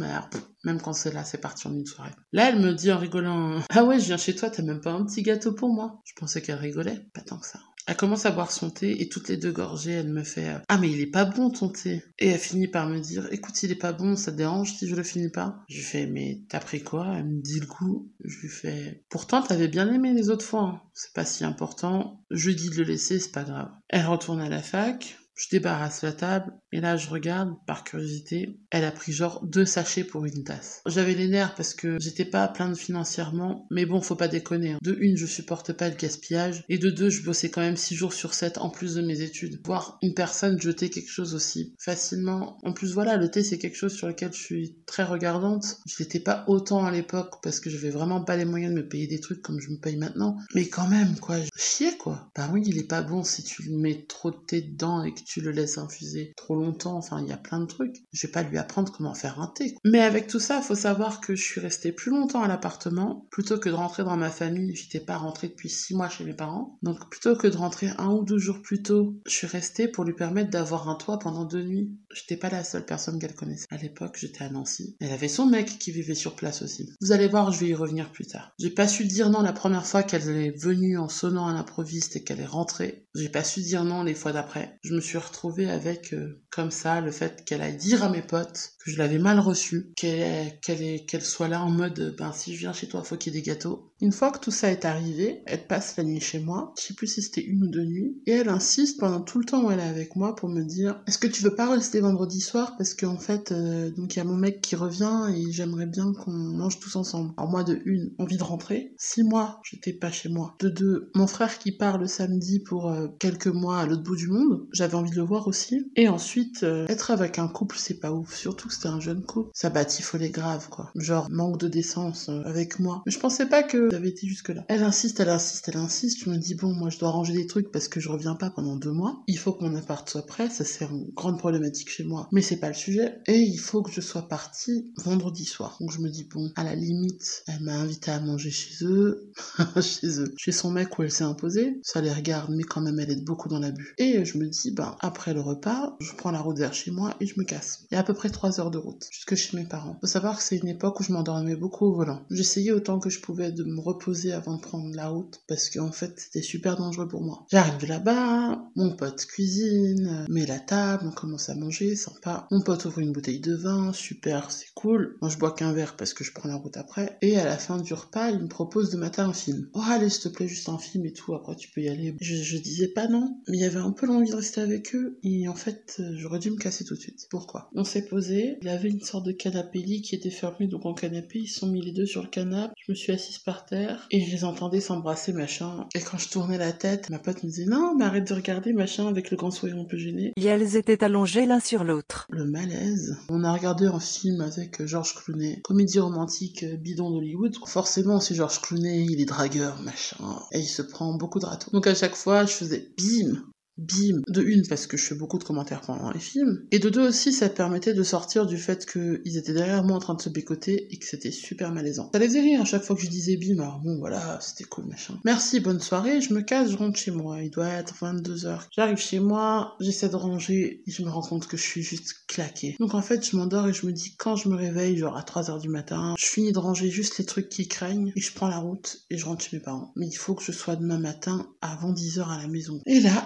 même quand c'est là, c'est parti en une soirée. Là, elle me dit en rigolant, ah ouais, je viens chez toi, t'as même pas un petit gâteau pour moi. Je pensais qu'elle rigolait, pas tant que ça. Elle commence à boire son thé et toutes les deux gorgées, elle me fait euh, Ah mais il est pas bon ton thé. Et elle finit par me dire Écoute, il est pas bon, ça te dérange si je le finis pas? Je lui fais Mais t'as pris quoi? Elle me dit le goût. Je lui fais Pourtant t'avais bien aimé les autres fois. hein. C'est pas si important. Je lui dis de le laisser, c'est pas grave. Elle retourne à la fac. Je débarrasse la table et là je regarde par curiosité. Elle a pris genre deux sachets pour une tasse. J'avais les nerfs parce que j'étais pas à plaindre financièrement, mais bon faut pas déconner. hein. De une je supporte pas le gaspillage et de deux je bossais quand même six jours sur 7 en plus de mes études. Voir une personne jeter quelque chose aussi facilement. En plus voilà le thé c'est quelque chose sur lequel je suis très regardante. Je l'étais pas autant à l'époque parce que j'avais vraiment pas les moyens de me payer des trucs comme je me paye maintenant. Mais quand même quoi, chier quoi. Bah oui il est pas bon si tu mets trop de thé dedans et que tu le laisses infuser trop longtemps, enfin il y a plein de trucs. Je vais pas lui apprendre comment faire un thé. Mais avec tout ça, faut savoir que je suis restée plus longtemps à l'appartement plutôt que de rentrer dans ma famille. J'étais pas rentrée depuis six mois chez mes parents. Donc plutôt que de rentrer un ou deux jours plus tôt, je suis restée pour lui permettre d'avoir un toit pendant deux nuits. J'étais pas la seule personne qu'elle connaissait. À l'époque, j'étais à Nancy. Elle avait son mec qui vivait sur place aussi. Vous allez voir, je vais y revenir plus tard. J'ai pas su dire non la première fois qu'elle est venue en sonnant à l'improviste et qu'elle est rentrée. J'ai pas su dire non les fois d'après. Je me suis retrouvée avec, euh, comme ça, le fait qu'elle aille dire à mes potes que je l'avais mal reçue, qu'elle qu'elle qu'elle soit là en mode ben si je viens chez toi, faut qu'il y ait des gâteaux. Une fois que tout ça est arrivé, elle passe la nuit chez moi. Je sais plus si c'était une ou deux nuits, et elle insiste pendant tout le temps où elle est avec moi pour me dire est-ce que tu veux pas rester vendredi soir? Parce qu'en fait euh, donc il y a mon mec qui revient et j'aimerais bien qu'on mange tous ensemble. Alors moi de une envie de rentrer. Si moi j'étais pas chez moi. De deux mon frère qui part le samedi pour euh, quelques mois à l'autre bout du monde. J'avais envie de le voir aussi. Et ensuite euh, être avec un couple c'est pas ouf. Surtout c'était un jeune couple. Ça batifolait grave quoi. Genre manque de décence avec moi. Mais je pensais pas que j'avais été jusque là. Elle insiste, elle insiste, elle insiste. Je me dis bon moi je dois ranger des trucs parce que je reviens pas pendant deux mois. Il faut que mon appart soit prêt. Ça c'est une grande problématique chez moi. Mais c'est pas le sujet. Et il faut que je sois partie vendredi soir. Donc je me dis bon, à la limite, elle m'a invité à manger chez eux, [LAUGHS] chez eux, chez son mec où elle s'est imposée. Ça les regarde, mais quand même elle est beaucoup dans l'abus. Et je me dis ben après le repas, je prends la route vers chez moi et je me casse. Il y a à peu près trois heures de route jusque chez mes parents. Faut savoir que c'est une époque où je m'endormais beaucoup au volant. J'essayais autant que je pouvais de me reposer avant de prendre la route parce qu'en fait c'était super dangereux pour moi. J'arrive là-bas, mon pote cuisine, met la table, on commence à manger, sympa. Mon pote ouvre une bouteille de vin, super, c'est cool. Moi je bois qu'un verre parce que je prends la route après. Et à la fin du repas, il me propose de mater un film. Oh allez s'il te plaît juste un film et tout, après tu peux y aller. Je, je disais pas non, mais il y avait un peu l'envie de rester avec eux et en fait j'aurais dû me casser tout de suite. Pourquoi? On s'est posé, il avait une sorte de canapé lit qui était fermé donc en canapé, ils sont mis les deux sur le canapé, je me suis assise par terre et je les entendais s'embrasser machin. Et quand je tournais la tête, ma pote me disait non mais arrête de regarder machin avec le grand sourire un peu gêné. Et elles étaient allongées l'un sur l'autre. Le malaise. On a regardé un film avec Georges Clooney, comédie romantique euh, bidon d'Hollywood. Forcément, si Georges Clooney, il est dragueur, machin, et il se prend beaucoup de râteaux. Donc à chaque fois, je faisais bim, bim, de une parce que je fais beaucoup de commentaires pendant les films, et de deux aussi ça permettait de sortir du fait qu'ils étaient derrière moi en train de se bécoter et que c'était super malaisant. Ça les faisait rire à chaque fois que je disais bim, alors bon voilà, c'était cool machin. Merci, bonne soirée, je me casse, je rentre chez moi, il doit être 22h. J'arrive chez moi, j'essaie de ranger et je me rends compte que je suis juste claquée. Donc en fait je m'endors et je me dis quand je me réveille, genre à 3h du matin, je finis de ranger juste les trucs qui craignent et je prends la route et je rentre chez mes parents. Mais il faut que je sois demain matin avant 10h à la maison. Et là,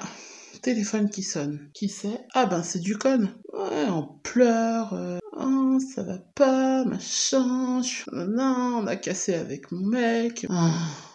téléphone qui sonne. Qui c'est? Ah ben c'est du con. Ouais, on pleure. euh, Oh, ça va pas, machin. je Non, on a cassé avec mon mec. Ah.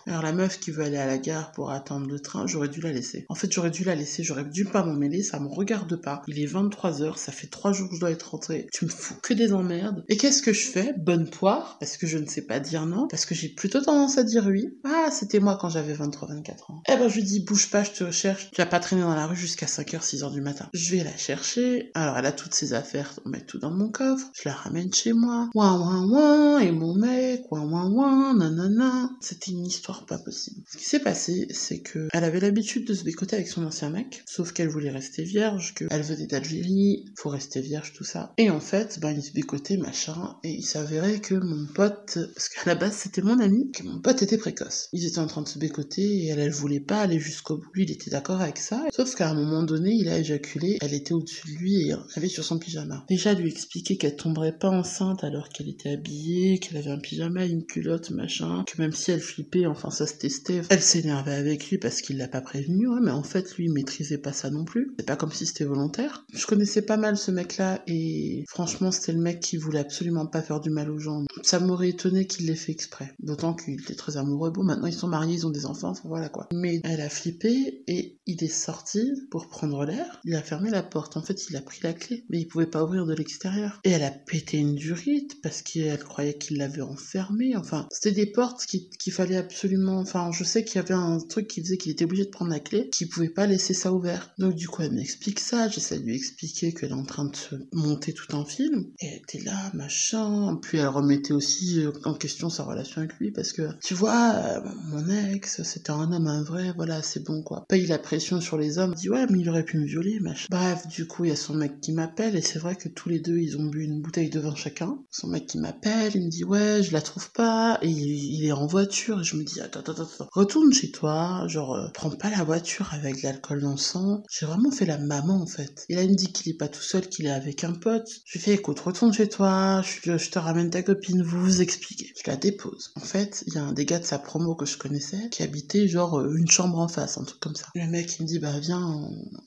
Alors la meuf qui veut aller à la gare pour attendre le train, j'aurais dû la laisser. En fait, j'aurais dû la laisser, j'aurais dû pas m'en mêler, ça me regarde pas. Il est 23h, ça fait 3 jours que je dois être rentrée. Tu me fous que des emmerdes. Et qu'est-ce que je fais? Bonne poire, parce que je ne sais pas dire non, parce que j'ai plutôt tendance à dire oui. Ah, c'était moi quand j'avais 23-24 ans. Eh ben, je lui dis, bouge pas, je te recherche. Tu vas pas traîner dans la rue jusqu'à 5h, 6h du matin. Je vais la chercher. Alors, elle a toutes ses affaires, on met tout dans mon coffre. Je la ramène chez moi. Ouin, ouin, ouin, et mon mec, ouin, ouin, ouin, nanana. C'était une histoire pas possible. Ce qui s'est passé, c'est que elle avait l'habitude de se bécoter avec son ancien mec, sauf qu'elle voulait rester vierge, qu'elle venait d'Algérie, faut rester vierge, tout ça. Et en fait, ben, ils se bécotaient, machin, et il s'avérait que mon pote, parce qu'à la base c'était mon ami, que mon pote était précoce. Ils étaient en train de se bécoter, et elle, elle voulait pas aller jusqu'au bout. Lui, il était d'accord avec ça, sauf qu'à un moment donné, il a éjaculé, elle était au-dessus de lui, et il avait sur son pyjama. Déjà, lui expliquer qu'elle tomberait pas enceinte alors qu'elle était habillée, qu'elle avait un pyjama, une culotte, machin, que même si elle flippait, enfin ça se testait, elle s'énervait avec lui parce qu'il l'a pas prévenu, ouais, mais en fait, lui, il maîtrisait pas ça non plus. C'est pas comme si c'était volontaire. Je connaissais pas mal ce mec-là, et franchement, c'était le mec qui voulait absolument pas faire du mal aux gens. Ça m'aurait étonné qu'il l'ait fait exprès. D'autant qu'il était très amoureux. Bon, maintenant, ils sont mariés, ils ont des enfants, enfin voilà quoi. Mais elle a flippé, et il est sorti pour prendre l'air. Il a fermé la porte. En fait, il a pris la clé, mais il pouvait pas ouvrir de l'extérieur. Et elle a pété une durite parce qu'elle croyait qu'il l'avait enfermé. Enfin, c'était des portes qui- qu'il fallait absolument. Enfin, je sais qu'il y avait un truc qui faisait qu'il était obligé de prendre la clé, qu'il pouvait pas laisser ça ouvert. Donc, du coup, elle m'explique ça. J'essaie de lui expliquer qu'elle est en train de se monter tout un film. Et elle était là, machin. Puis elle remettait aussi euh, en question sa relation avec lui parce que, tu vois, euh, mon ex, c'était un homme, un vrai, voilà, c'est bon quoi. Paye la pression sur les hommes. Dit ouais, mais il aurait pu me violer, machin. Bref, du coup, il y a son mec qui m'appelle et c'est vrai que tous les deux, ils ont bu une bouteille de vin chacun. Son mec qui m'appelle, il me dit ouais, je la trouve pas et il est en voiture et je me dis attends, attends, attends, retourne chez toi, genre, euh, prends pas la voiture avec l'alcool dans le sang. J'ai vraiment fait la maman, en fait. Et là, il me dit qu'il est pas tout seul, qu'il est avec un pote. Je lui fais, écoute, retourne chez toi, je, te ramène ta copine, vous vous expliquez. Je la dépose. En fait, il y a un des gars de sa promo que je connaissais qui habitait, genre, euh, une chambre en face, un truc comme ça. Le mec, il me dit, bah, viens,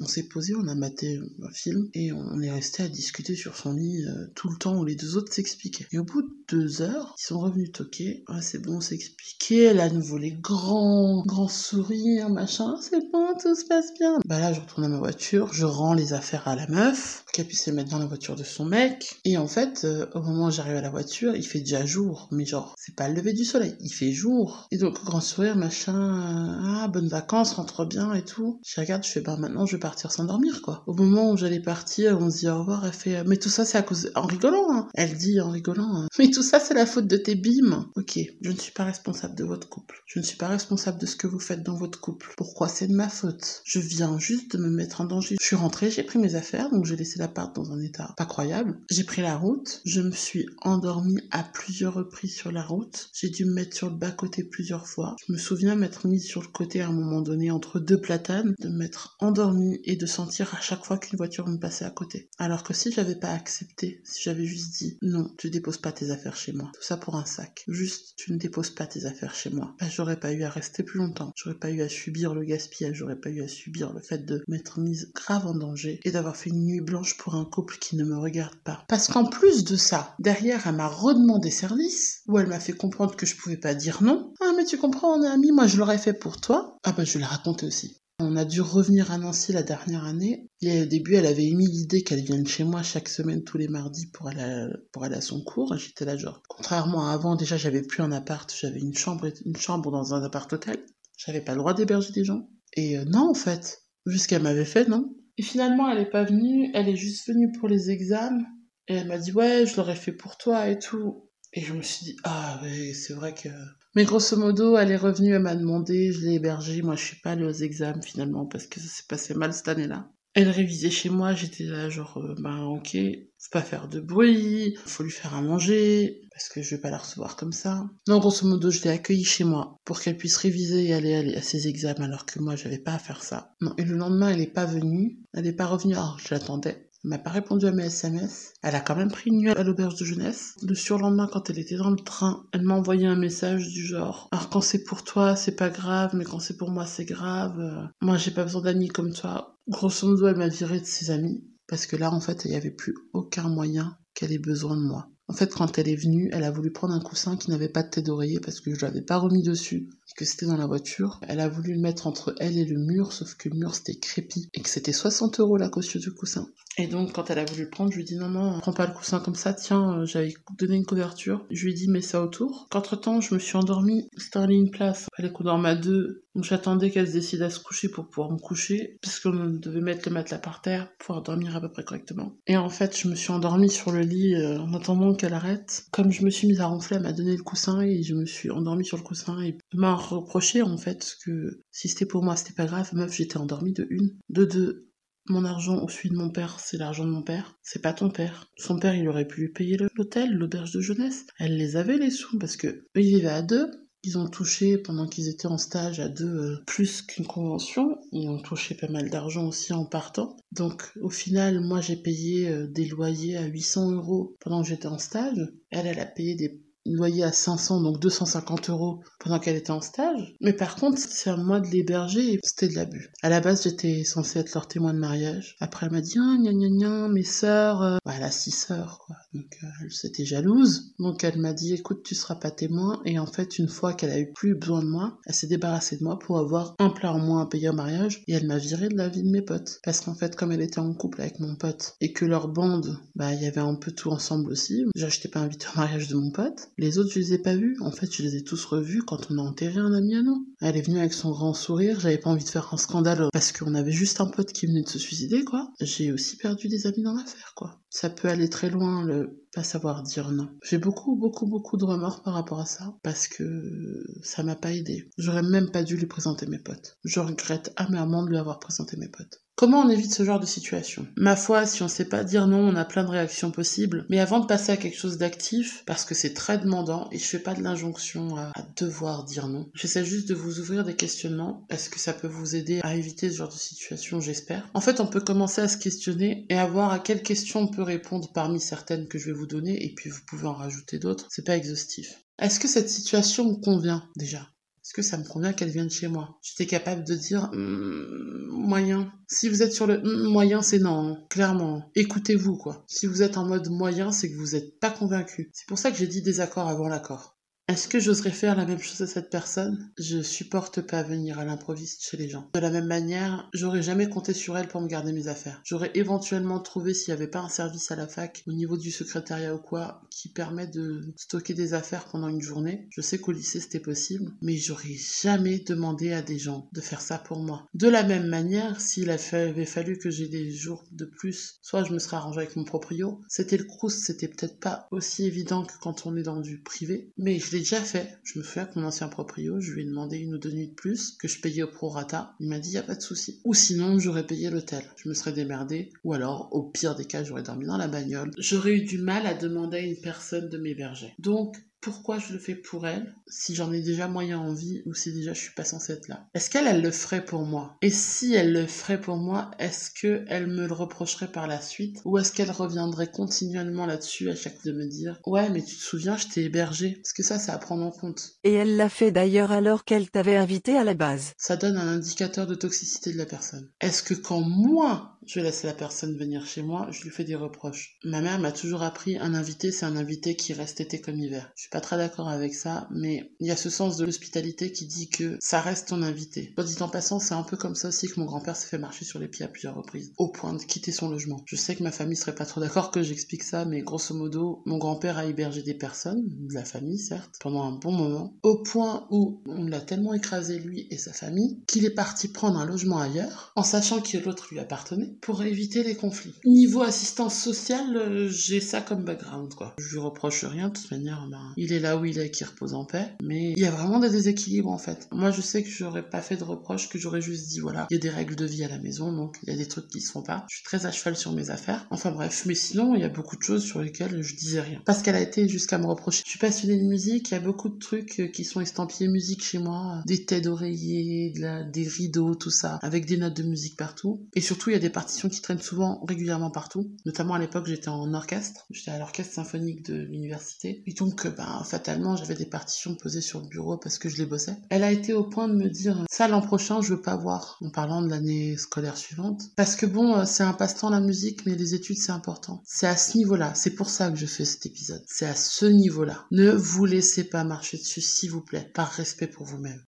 on, s'est posé, on a maté un film, et on est resté à discuter sur son lit euh, tout le temps où les deux autres s'expliquaient. Et au bout de deux heures, ils sont revenus toquer. Ah, c'est bon, on s'est expliqué. Nouveau les grands, grands sourires, machin. C'est bon, tout se passe bien. Bah là, je retourne à ma voiture, je rends les affaires à la meuf, qu'elle puisse les mettre dans la voiture de son mec. Et en fait, euh, au moment où j'arrive à la voiture, il fait déjà jour. Mais genre, c'est pas le lever du soleil, il fait jour. Et donc, grand sourire, machin. ah, bonnes vacances, rentre bien et tout. Je regarde, je fais, bah maintenant, je vais partir s'endormir, quoi. Au moment où j'allais partir, on se dit au revoir, elle fait, euh, mais tout ça, c'est à cause, en rigolant, hein. Elle dit en rigolant, euh, mais tout ça, c'est la faute de tes bimes. Ok, je ne suis pas responsable de votre couple. Je ne suis pas responsable de ce que vous faites dans votre couple. Pourquoi c'est de ma faute? Je viens juste de me mettre en danger. Je suis rentrée, j'ai pris mes affaires, donc j'ai laissé l'appart dans un état pas croyable. J'ai pris la route, je me suis endormie à plusieurs reprises sur la route. J'ai dû me mettre sur le bas-côté plusieurs fois. Je me souviens m'être mise sur le côté à un moment donné entre deux platanes, de m'être endormie et de sentir à chaque fois qu'une voiture me passait à côté. Alors que si j'avais pas accepté, si j'avais juste dit non, tu déposes pas tes affaires chez moi, tout ça pour un sac, juste tu ne déposes pas tes affaires chez moi, bah, j'aurais pas eu à rester plus longtemps, j'aurais pas eu à subir le gaspillage, j'aurais pas eu à subir le fait de m'être mise grave en danger et d'avoir fait une nuit blanche pour un couple qui ne me regarde pas. Parce qu'en plus de ça, derrière elle m'a redemandé service, où elle m'a fait comprendre que je pouvais pas dire non. Ah mais tu comprends, on est amis, moi je l'aurais fait pour toi. Ah bah je l'ai raconté aussi. On a dû revenir à Nancy la dernière année. Et au début, elle avait émis l'idée qu'elle vienne chez moi chaque semaine, tous les mardis, pour aller à, pour aller à son cours. J'étais là, genre, contrairement à avant, déjà, j'avais plus un appart, j'avais une chambre, une chambre dans un appart-hôtel. J'avais pas le droit d'héberger des gens. Et euh, non, en fait. Vu ce qu'elle m'avait fait, non. Et finalement, elle est pas venue, elle est juste venue pour les examens. Et elle m'a dit, ouais, je l'aurais fait pour toi et tout. Et je me suis dit, ah, ouais, c'est vrai que mais grosso modo, elle est revenue, elle m'a demandé, je l'ai hébergée. Moi, je suis pas allée aux examens finalement parce que ça s'est passé mal cette année-là. Elle révisait chez moi, j'étais là genre, euh, ben ok, faut pas faire de bruit, faut lui faire à manger, parce que je vais pas la recevoir comme ça. Non, grosso modo, je l'ai accueillie chez moi pour qu'elle puisse réviser et aller, à ses examens alors que moi, j'avais pas à faire ça. Non, et le lendemain, elle est pas venue, elle est pas revenue, alors je l'attendais. Elle m'a pas répondu à mes SMS. Elle a quand même pris une nuit à l'auberge de jeunesse. Le surlendemain, quand elle était dans le train, elle m'a envoyé un message du genre Alors quand c'est pour toi, c'est pas grave, mais quand c'est pour moi, c'est grave. Euh, Moi, j'ai pas besoin d'amis comme toi. Grosso modo, elle m'a viré de ses amis. Parce que là, en fait, il y avait plus aucun moyen qu'elle ait besoin de moi. En fait, quand elle est venue, elle a voulu prendre un coussin qui n'avait pas de tête d'oreiller parce que je l'avais pas remis dessus et que c'était dans la voiture. Elle a voulu le mettre entre elle et le mur, sauf que le mur c'était crépi et que c'était 60 euros la caution du coussin. Et donc, quand elle a voulu le prendre, je lui ai dit non, non, prends pas le coussin comme ça, tiens, euh, j'avais donné une couverture. Je lui ai dit mets ça autour. Qu'entre temps, je me suis endormie, c'était en ligne place. Fallait qu'on dorme à deux. Donc j'attendais qu'elle se décide à se coucher pour pouvoir me coucher, puisqu'on devait mettre le matelas par terre pour pouvoir dormir à peu près correctement. Et en fait, je me suis endormie sur le lit euh, en attendant qu'elle arrête. Comme je me suis mise à ronfler, elle m'a donné le coussin et je me suis endormie sur le coussin et m'a reproché en fait que si c'était pour moi, c'était pas grave. Meuf, j'étais endormie de une, de deux. Mon argent au celui de mon père, c'est l'argent de mon père. C'est pas ton père. Son père, il aurait pu lui payer l'hôtel, l'auberge de jeunesse. Elle les avait les sous parce que ils vivaient à deux. Ils ont touché, pendant qu'ils étaient en stage à deux, euh, plus qu'une convention. Ils ont touché pas mal d'argent aussi en partant. Donc, au final, moi, j'ai payé euh, des loyers à 800 euros pendant que j'étais en stage. Elle, elle a payé des loyers à 500, donc 250 euros pendant qu'elle était en stage. Mais par contre, c'est à moi de l'héberger et c'était de l'abus. À la base, j'étais censée être leur témoin de mariage. Après, elle m'a dit, ah, gna gna gna, mes sœurs, euh... bah, elle a six sœurs, quoi. Donc, euh, elle s'était jalouse. Donc, elle m'a dit, écoute, tu seras pas témoin. Et en fait, une fois qu'elle a eu plus besoin de moi, elle s'est débarrassée de moi pour avoir un plat en moins à payer au mariage. Et elle m'a viré de la vie de mes potes. Parce qu'en fait, comme elle était en couple avec mon pote et que leur bande, bah, il y avait un peu tout ensemble aussi. J'étais pas invitée au mariage de mon pote. Les autres, je les ai pas vus. En fait, je les ai tous revus quand on a enterré un ami à nous. Elle est venue avec son grand sourire. J'avais pas envie de faire un scandale parce qu'on avait juste un pote qui venait de se suicider, quoi. J'ai aussi perdu des amis dans l'affaire, quoi. Ça peut aller très loin, le pas savoir dire non. J'ai beaucoup, beaucoup, beaucoup de remords par rapport à ça parce que ça m'a pas aidé. J'aurais même pas dû lui présenter mes potes. Je regrette amèrement de lui avoir présenté mes potes. Comment on évite ce genre de situation? Ma foi, si on sait pas dire non, on a plein de réactions possibles. Mais avant de passer à quelque chose d'actif, parce que c'est très demandant et je fais pas de l'injonction à, devoir dire non, j'essaie juste de vous ouvrir des questionnements. Est-ce que ça peut vous aider à éviter ce genre de situation? J'espère. En fait, on peut commencer à se questionner et à voir à quelles questions on peut répondre parmi certaines que je vais vous donner et puis vous pouvez en rajouter d'autres. C'est pas exhaustif. Est-ce que cette situation vous convient déjà? Est-ce que ça me convient qu'elle vienne chez moi? J'étais capable de dire hmm, moyen. Si vous êtes sur le hmm, moyen, c'est non, hein. clairement. Écoutez-vous quoi. Si vous êtes en mode moyen, c'est que vous n'êtes pas convaincu. C'est pour ça que j'ai dit désaccord avant l'accord. Est-ce que j'oserais faire la même chose à cette personne? Je supporte pas venir à l'improviste chez les gens. De la même manière, j'aurais jamais compté sur elle pour me garder mes affaires. J'aurais éventuellement trouvé s'il n'y avait pas un service à la fac au niveau du secrétariat ou quoi qui permet de stocker des affaires pendant une journée. Je sais qu'au lycée c'était possible, mais j'aurais jamais demandé à des gens de faire ça pour moi. De la même manière, s'il avait fallu que j'ai des jours de plus, soit je me serais arrangé avec mon proprio. C'était le crous, c'était peut-être pas aussi évident que quand on est dans du privé, mais je l'ai déjà fait. Je me souviens que mon ancien proprio, je lui ai demandé une ou deux nuits de plus que je payais au prorata. Il m'a dit, y a pas de souci. Ou sinon, j'aurais payé l'hôtel. Je me serais démerdé. Ou alors, au pire des cas, j'aurais dormi dans la bagnole. J'aurais eu du mal à demander à une personne de m'héberger. Donc, pourquoi je le fais pour elle si j'en ai déjà moyen en vie ou si déjà je suis pas censée être là Est-ce qu'elle, elle le ferait pour moi? Et si elle le ferait pour moi, est-ce que elle me le reprocherait par la suite? Ou est-ce qu'elle reviendrait continuellement là-dessus à chaque fois de me dire Ouais, mais tu te souviens, je t'ai hébergé Parce que ça, c'est à prendre en compte. Et elle l'a fait d'ailleurs alors qu'elle t'avait invité à la base. Ça donne un indicateur de toxicité de la personne. Est-ce que quand moi, je vais laisser la personne venir chez moi, je lui fais des reproches. Ma mère m'a toujours appris un invité, c'est un invité qui reste été comme hiver. Je suis pas très d'accord avec ça, mais il y a ce sens de l'hospitalité qui dit que ça reste ton invité. Soit dit en passant, c'est un peu comme ça aussi que mon grand-père s'est fait marcher sur les pieds à plusieurs reprises, au point de quitter son logement. Je sais que ma famille serait pas trop d'accord que j'explique ça, mais grosso modo, mon grand-père a hébergé des personnes, de la famille certes, pendant un bon moment, au point où on l'a tellement écrasé lui et sa famille qu'il est parti prendre un logement ailleurs, en sachant que l'autre lui appartenait pour éviter les conflits. Niveau assistance sociale, euh, j'ai ça comme background, quoi. Je lui reproche rien, de toute manière, ben, il est là où il est, qui repose en paix. Mais il y a vraiment des déséquilibres, en fait. Moi, je sais que j'aurais pas fait de reproche, que j'aurais juste dit, voilà, il y a des règles de vie à la maison, donc il y a des trucs qui se font pas. Je suis très à cheval sur mes affaires. Enfin bref, mais sinon, il y a beaucoup de choses sur lesquelles je disais rien. Parce qu'elle a été jusqu'à me reprocher. Je suis passionnée de musique, il y a beaucoup de trucs euh, qui sont estampillés musique chez moi. Des têtes d'oreiller, des rideaux, tout ça, avec des notes de musique partout. Et surtout, il y a des partitions qui traînent souvent régulièrement partout. Notamment à l'époque, j'étais en orchestre. J'étais à l'orchestre symphonique de l'université. Et donc, ben, fatalement, j'avais des partitions posées sur le bureau parce que je les bossais. Elle a été au point de me dire, ça l'an prochain, je veux pas voir. En parlant de l'année scolaire suivante. Parce que bon, euh, c'est un passe-temps la musique, mais les études, c'est important. C'est à ce niveau-là. C'est pour ça que je fais cet épisode. C'est à ce niveau-là. Ne vous laissez pas marcher dessus, s'il vous plaît. Par respect pour vous-même.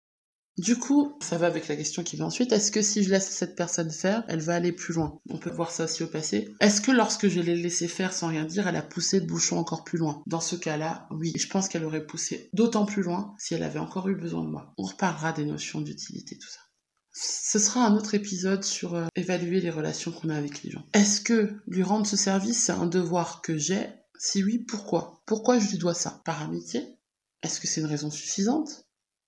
Du coup, ça va avec la question qui vient ensuite. Est-ce que si je laisse cette personne faire, elle va aller plus loin? On peut voir ça aussi au passé. Est-ce que lorsque je l'ai laissé faire sans rien dire, elle a poussé le bouchon encore plus loin? Dans ce cas-là, oui. Je pense qu'elle aurait poussé d'autant plus loin si elle avait encore eu besoin de moi. On reparlera des notions d'utilité, tout ça. Ce sera un autre épisode sur euh, évaluer les relations qu'on a avec les gens. Est-ce que lui rendre ce service, c'est un devoir que j'ai? Si oui, pourquoi? Pourquoi je lui dois ça? Par amitié? Est-ce que c'est une raison suffisante?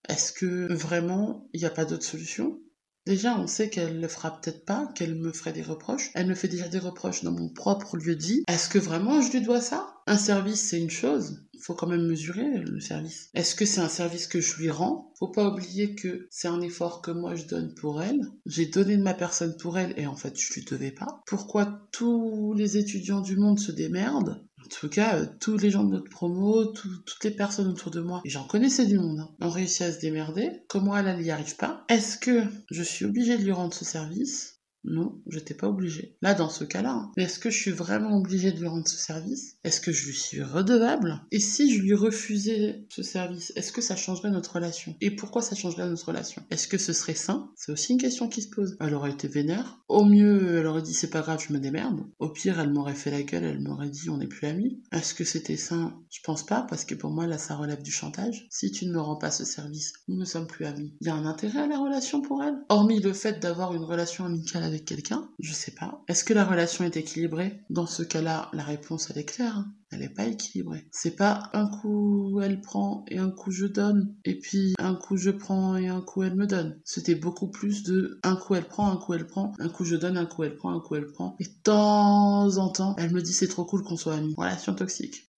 Est-ce que vraiment il n'y a pas d'autre solution? Déjà, on sait qu'elle le fera peut-être pas, qu'elle me ferait des reproches. Elle me fait déjà des reproches dans mon propre lieu vie. Est-ce que vraiment je lui dois ça? Un service, c'est une chose. Il faut quand même mesurer le service. Est-ce que c'est un service que je lui rends? Faut pas oublier que c'est un effort que moi je donne pour elle. J'ai donné de ma personne pour elle et en fait je lui devais pas. Pourquoi tous les étudiants du monde se démerdent? En tout cas, euh, tous les gens de notre promo, toutes les personnes autour de moi, et j'en connaissais du monde, hein, ont réussi à se démerder. Comment elle, elle n'y arrive pas? Est-ce que je suis obligée de lui rendre ce service? Non, j'étais pas obligée. Là, dans ce cas-là, hein. est-ce que je suis vraiment obligée de lui rendre ce service? Est-ce que je lui suis redevable? Et si je lui refusais ce service, est-ce que ça changerait notre relation? Et pourquoi ça changerait notre relation? Est-ce que ce serait sain? C'est aussi une question qui se pose. Elle aurait été vénère. Au mieux, elle aurait dit c'est pas grave, je me démerde. Au pire, elle m'aurait fait la gueule, elle m'aurait dit on n'est plus amis. Est-ce que c'était sain? Je pense pas, parce que pour moi, là, ça relève du chantage. Si tu ne me rends pas ce service, nous ne sommes plus amis. Il y a un intérêt à la relation pour elle? Hormis le fait d'avoir une relation amicale quelqu'un Je sais pas. Est-ce que la relation est équilibrée? Dans ce cas-là, la réponse elle est claire. Hein. Elle n'est pas équilibrée. C'est pas un coup elle prend et un coup je donne, et puis un coup je prends et un coup elle me donne. C'était beaucoup plus de un coup elle prend, un coup elle prend, un coup je donne, un coup elle prend, un coup elle prend. Et de temps en temps, elle me dit c'est trop cool qu'on soit amis. Relation toxique.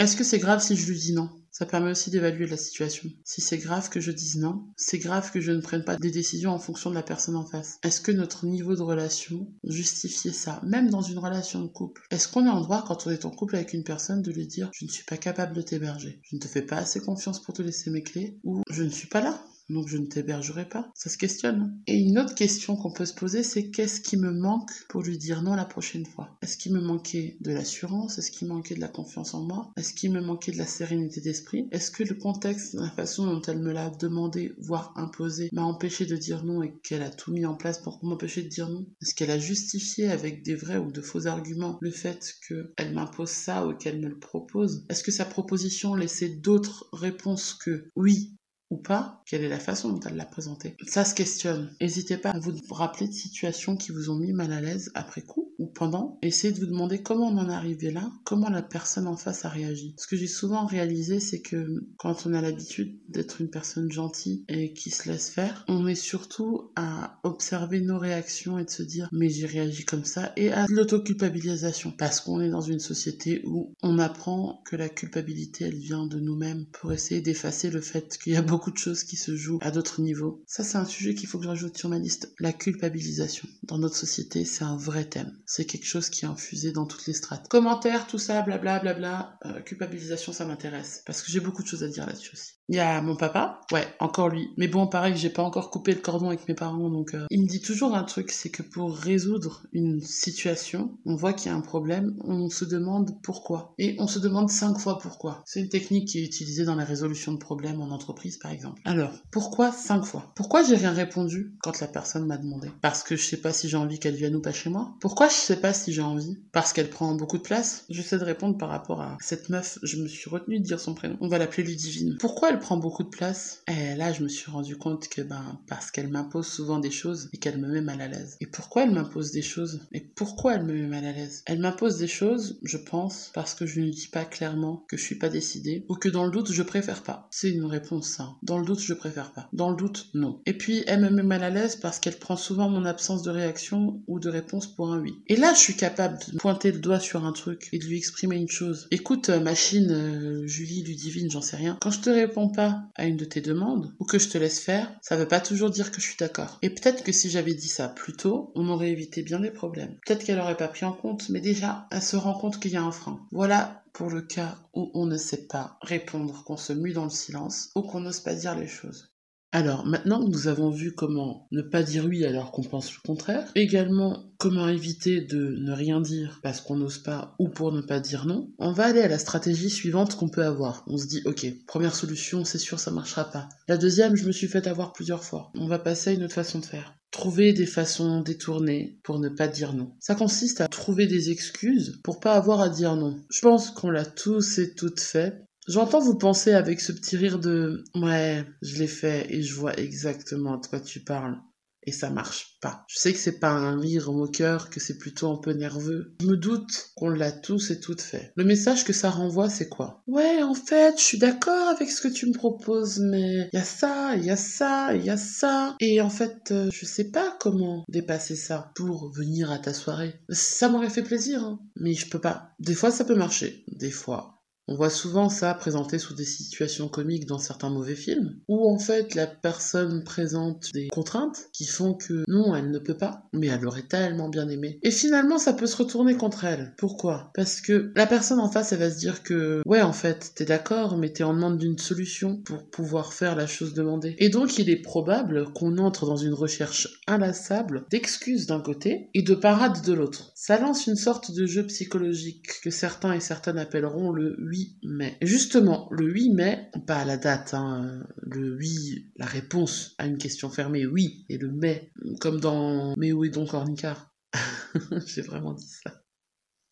Est-ce que c'est grave si je lui dis non? Ça permet aussi d'évaluer la situation. Si c'est grave que je dise non, c'est grave que je ne prenne pas des décisions en fonction de la personne en face. Est-ce que notre niveau de relation justifiait ça, même dans une relation de couple? Est-ce qu'on est en droit, quand on est en couple avec une personne, de lui dire je ne suis pas capable de t'héberger, je ne te fais pas assez confiance pour te laisser mes clés, ou je ne suis pas là donc je ne t'hébergerai pas. Ça se questionne. Et une autre question qu'on peut se poser, c'est qu'est-ce qui me manque pour lui dire non la prochaine fois? Est-ce qu'il me manquait de l'assurance? Est-ce qu'il manquait de la confiance en moi? Est-ce qu'il me manquait de la sérénité d'esprit? Est-ce que le contexte, la façon dont elle me l'a demandé, voire imposé, m'a empêché de dire non et qu'elle a tout mis en place pour m'empêcher de dire non? Est-ce qu'elle a justifié avec des vrais ou de faux arguments le fait qu'elle m'impose ça ou qu'elle me le propose? Est-ce que sa proposition laissait d'autres réponses que oui, ou pas, quelle est la façon dont elle l'a présenté. Ça se questionne. N'hésitez pas à vous rappeler de situations qui vous ont mis mal à l'aise après coup ou pendant. Essayez de vous demander comment on en est arrivé là, comment la personne en face a réagi. Ce que j'ai souvent réalisé, c'est que quand on a l'habitude d'être une personne gentille et qui se laisse faire, on est surtout à observer nos réactions et de se dire mais j'ai réagi comme ça et à l'autoculpabilisation parce qu'on est dans une société où on apprend que la culpabilité elle vient de nous-mêmes pour essayer d'effacer le fait qu'il y a beaucoup de choses qui se jouent à d'autres niveaux. Ça, c'est un sujet qu'il faut que je rajoute sur ma liste. La culpabilisation. Dans notre société, c'est un vrai thème. C'est quelque chose qui est infusé dans toutes les strates. Commentaires, tout ça, blablabla. Bla, bla, bla. Euh, culpabilisation, ça m'intéresse. Parce que j'ai beaucoup de choses à dire là-dessus aussi. Il y a mon papa, ouais, encore lui. Mais bon, pareil, j'ai pas encore coupé le cordon avec mes parents, donc euh, il me dit toujours un truc, c'est que pour résoudre une situation, on voit qu'il y a un problème, on se demande pourquoi. Et on se demande cinq fois pourquoi. C'est une technique qui est utilisée dans la résolution de problèmes en entreprise, par exemple. Alors, pourquoi cinq fois? Pourquoi j'ai rien répondu quand la personne m'a demandé? Parce que je sais pas si j'ai envie qu'elle vienne ou pas chez moi? Pourquoi je sais pas si j'ai envie? Parce qu'elle prend beaucoup de place? J'essaie de répondre par rapport à cette meuf, je me suis retenue de dire son prénom. On va l'appeler Ludivine. Pourquoi elle prend beaucoup de place. Et là, je me suis rendu compte que, ben, parce qu'elle m'impose souvent des choses et qu'elle me met mal à l'aise. Et pourquoi elle m'impose des choses? Et pourquoi elle me met mal à l'aise? Elle m'impose des choses, je pense, parce que je ne dis pas clairement que je suis pas décidée ou que dans le doute, je préfère pas. C'est une réponse, ça. Dans le doute, je préfère pas. Dans le doute, non. Et puis, elle me met mal à l'aise parce qu'elle prend souvent mon absence de réaction ou de réponse pour un oui. Et là, je suis capable de pointer le doigt sur un truc et de lui exprimer une chose. Écoute, euh, machine, euh, Julie, Ludivine, j'en sais rien. Quand je te réponds pas à une de tes demandes ou que je te laisse faire, ça veut pas toujours dire que je suis d'accord. Et peut-être que si j'avais dit ça plus tôt, on aurait évité bien des problèmes. Peut-être qu'elle aurait pas pris en compte, mais déjà, elle se rend compte qu'il y a un frein. Voilà pour le cas où on ne sait pas répondre, qu'on se mue dans le silence ou qu'on n'ose pas dire les choses. Alors, maintenant que nous avons vu comment ne pas dire oui alors qu'on pense le contraire, également comment éviter de ne rien dire parce qu'on n'ose pas ou pour ne pas dire non, on va aller à la stratégie suivante qu'on peut avoir. On se dit, ok, première solution, c'est sûr, ça marchera pas. La deuxième, je me suis fait avoir plusieurs fois. On va passer à une autre façon de faire. Trouver des façons détournées pour ne pas dire non. Ça consiste à trouver des excuses pour pas avoir à dire non. Je pense qu'on l'a tous et toutes fait J'entends vous penser avec ce petit rire de ouais, je l'ai fait et je vois exactement de quoi tu parles. Et ça marche pas. Je sais que c'est pas un rire moqueur, que c'est plutôt un peu nerveux. Je me doute qu'on l'a tous et toutes fait. Le message que ça renvoie, c'est quoi? Ouais, en fait, je suis d'accord avec ce que tu me proposes, mais il y a ça, il y a ça, il y a ça. Et en fait, euh, je sais pas comment dépasser ça pour venir à ta soirée. Ça m'aurait fait plaisir, hein, mais je peux pas. Des fois, ça peut marcher. Des fois, on voit souvent ça présenté sous des situations comiques dans certains mauvais films, où en fait la personne présente des contraintes qui font que non, elle ne peut pas, mais elle aurait tellement bien aimé. Et finalement, ça peut se retourner contre elle. Pourquoi? Parce que la personne en face, elle va se dire que ouais, en fait, t'es d'accord, mais t'es en demande d'une solution pour pouvoir faire la chose demandée. Et donc, il est probable qu'on entre dans une recherche inlassable d'excuses d'un côté et de parade de l'autre. Ça lance une sorte de jeu psychologique que certains et certaines appelleront le mai. justement, le 8 mai, pas la date, hein, le 8, la réponse à une question fermée, oui, et le mai, comme dans Mais où est donc Ornicard [LAUGHS] J'ai vraiment dit ça.